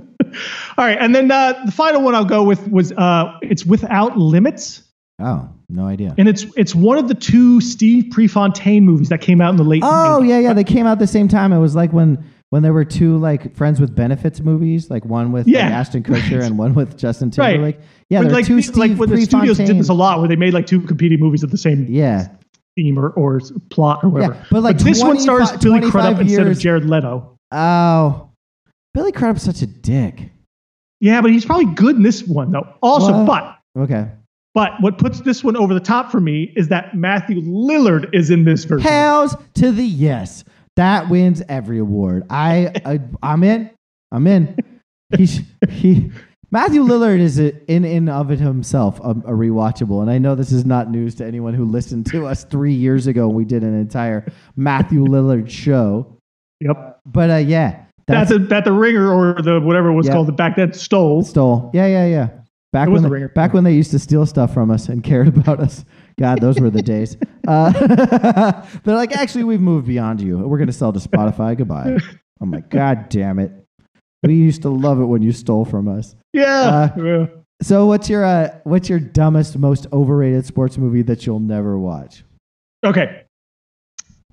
All right, and then uh, the final one I'll go with was uh, it's Without Limits. Oh, no idea. and it's it's one of the two Steve Prefontaine movies that came out in the late. Oh 80s. yeah, yeah. They came out the same time. It was like when when there were two like friends with benefits movies, like one with like, Yeah, Ashton Kutcher [laughs] right. and one with Justin Right. Timberlake. Yeah, But there like, two Steve like when the studios did this a lot, where they made like two competing movies of the same Yeah, theme or, or plot or whatever. Yeah, but, like, this one stars Billy Crudup 25 instead of Jared Leto. Oh, Billy Crudup's such a dick. Yeah, but he's probably good in this one though. Also, but Okay. But what puts this one over the top for me is that Matthew Lillard is in this version. Hells to the yes. That wins every award. I, I I'm in. I'm in. He he Matthew Lillard is a, in in of it himself a, a rewatchable, and I know this is not news to anyone who listened to us three years ago when we did an entire Matthew Lillard show. Yep. But uh, yeah, That's a, that the ringer or the whatever it was Yeah. called the back that stole. stole. Yeah, yeah, yeah. Back when they, back when they used to steal stuff from us and [laughs] cared about us. God, those were the days. Uh, [laughs] they're like, actually, we've moved beyond you. We're going to sell to Spotify. Goodbye. I'm like, God damn it. We used to love it when you stole from us. Yeah. Uh. So, what's your uh, what's your dumbest, most overrated sports movie that you'll never watch? Okay.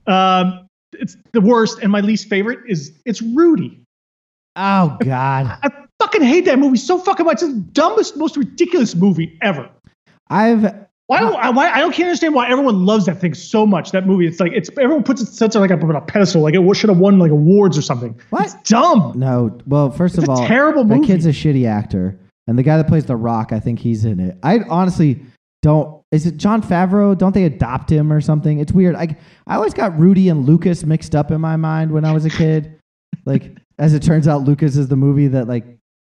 Um, it's the worst and my least favorite is it's Rudy. Oh God, I fucking hate that movie so fucking much. It's the dumbest, most ridiculous movie ever. I've Why don't I, why I don't can't understand why everyone loves that thing so much. That movie, it's like it's everyone puts it such like up on a pedestal, like it should have won like awards or something. What? It's dumb. no. Well, first It's of all, terrible that movie. kid's a shitty actor, and the guy that plays the Rock, I think he's in it. I honestly don't. Is it Jon Favreau? Don't they adopt him or something? It's weird. I I always got Rudy and Lucas mixed up in my mind when I was a kid. like as it turns out, Lucas is the movie that like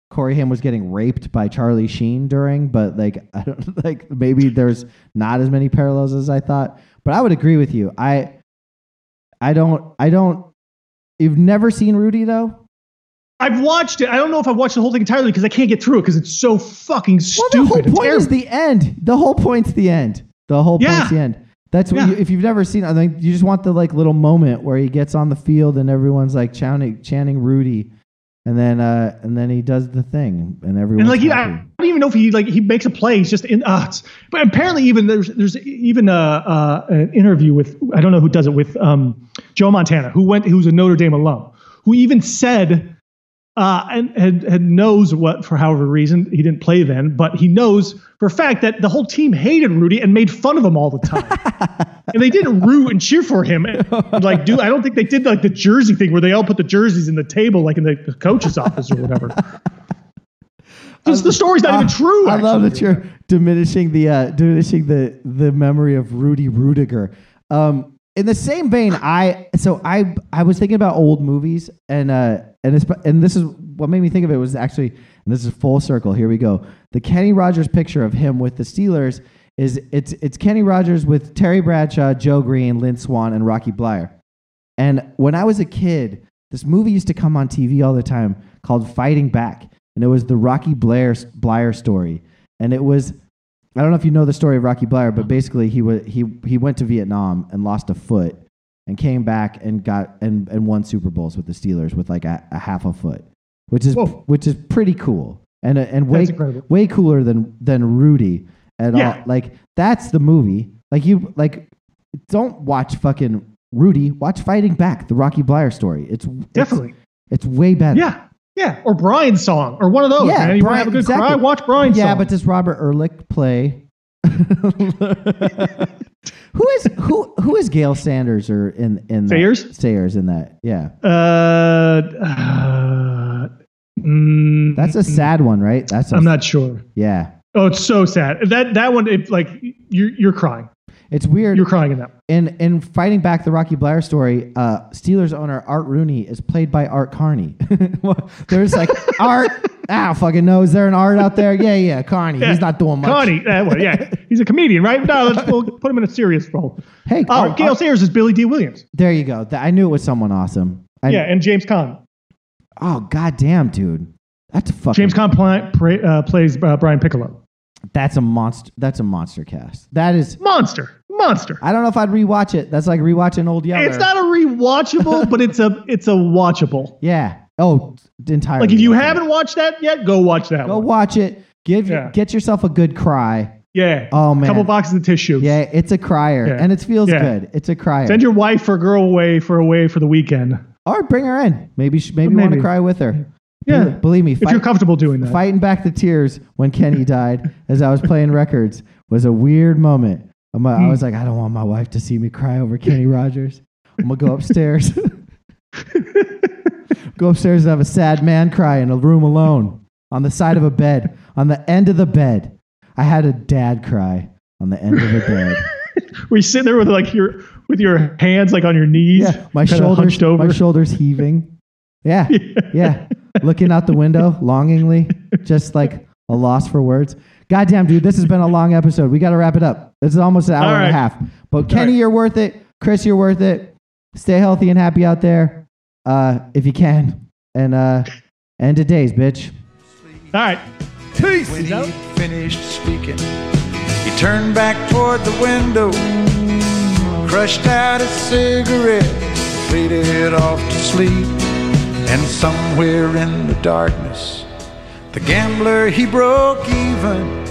Corey Haim was getting raped by Charlie Sheen during, but like [laughs] I don't like maybe there's not as many parallels as I thought. But I would agree with you. I I don't I don't you've never seen Rudy though? I've watched it. I don't know if I've watched the whole thing entirely because I can't get through it because it's so fucking stupid. Well, the whole point is the end. The whole point's the end. The whole Yeah. point's the end. That's what Yeah. you, if you've never seen. I think you just want the like little moment where he gets on the field and everyone's like chanting, chanting Rudy, and then uh and then he does the thing and everyone. and like he, I don't even know if he like he makes a play. He's just in. Uh, but apparently, even there's there's even a, uh an interview with I don't know who does it with um, Joe Montana, who went who's a Notre Dame alum, who even said uh, and, and and knows what for however reason he didn't play then, but he knows for a fact that the whole team hated Rudy and made fun of him all the time. [laughs] and they didn't root and cheer for him. And, like, dude, I don't think they did like the jersey thing where they all put the jerseys in the table, like in the coach's office or whatever. This, the story's not even true. I love that you're diminishing the uh, diminishing the the memory of Rudy Ruettiger. Um, in the same vein, I so I I was thinking about old movies and uh and it's, and this is what made me think of it was actually and this is full circle. Here we go. The Kenny Rogers picture of him with the Steelers is it's it's Kenny Rogers with Terry Bradshaw, Joe Greene, Lynn Swann, and Rocky Bleier. And when I was a kid, this movie used to come on TV all the time called Fighting Back, and it was the Rocky Blair Bleier story. And it was I don't know if you know the story of Rocky Bleier, but basically he was he he went to Vietnam and lost a foot and came back and got and, and won Super Bowls with the Steelers with like a, a half a foot, which is Whoa. which is pretty cool and uh, and way way cooler than than Rudy at Yeah. all. Like that's the movie. Like you like don't watch fucking Rudy. Watch Fighting Back, the Rocky Bleier story. It's it's- Definitely. It's, way better. Yeah. Yeah. Or Brian's song or one of those. Yeah, man. You want to have a good exactly. cry? Watch Brian's yeah, song. Yeah, but does Robert Ehrlich play? [laughs] who is who who is Gale Sanders or in in that? Sayers? Sayers in that? Yeah, Uh, uh, mm, that's a sad one, right? That's a, I'm not sure. Yeah, Oh, it's so sad. That that one, it, like you're you're crying. It's weird. You're crying in that. in in fighting back the Rocky Blair story, uh, Steelers owner Art Rooney is played by Art Carney. [laughs] There's like [laughs] Art. Ah, fucking know. Is there an Art out there? Yeah, yeah, Carney. He's not doing much. Carney. that one, yeah, he's a comedian, right? No, let's we'll put him in a serious role. Hey, Oh, Art- Gale Art- Sayers is Billy Dee Williams. there you go. I knew it was someone awesome. I, yeah, and James Caan. Oh goddamn, dude. That's a fucking. James Caan pla- pra- uh, plays uh, Brian Piccolo. That's a monster. That's a monster cast. That is. Monster, monster. I don't know if I'd rewatch it. That's like rewatching Old Yeller. It's not a rewatchable, but it's a it's a watchable. Yeah. Oh, entirely. Like if you haven't watched that yet, go watch that go one. watch it. Give Yeah. get yourself a good cry. Yeah. Oh man. couple boxes of tissue. Yeah, it's a crier, Yeah. and it feels Yeah. good. It's a crier. Send your wife or girl away for away for the weekend. or bring her in. Maybe sh- maybe, want to cry with her. Yeah. Believe, believe me, If you're comfortable doing that. fighting back the tears when Kenny [laughs] died as I was playing records was a weird moment. I'm, a- I Hmm. was like, I don't want my wife to see me cry over Kenny [laughs] Rogers. I'm gonna go upstairs. [laughs] go upstairs and have a sad man cry in a room alone on the side of a bed, on the end of the bed. I had a dad cry on the end of the bed. Were you sitting there with like your with your hands like on your knees? Yeah, my shoulders, my shoulders heaving. Yeah, yeah. Looking out the window longingly. just like a loss for words. Goddamn, dude, this has been a long episode. We got to wrap it up. This is almost an hour All and a half. But Kenny, right. you're worth it. Chris, you're worth it. Stay healthy and happy out there, uh, if you can. And uh, end of days, bitch. All right. When he finished speaking, he turned back toward the window, crushed out a cigarette, faded off to sleep. And somewhere in the darkness, the gambler he broke even.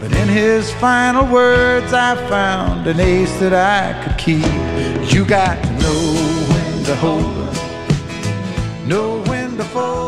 But in his final words, I found an ace that I could keep. You got to know when to hold 'em, know when to fold.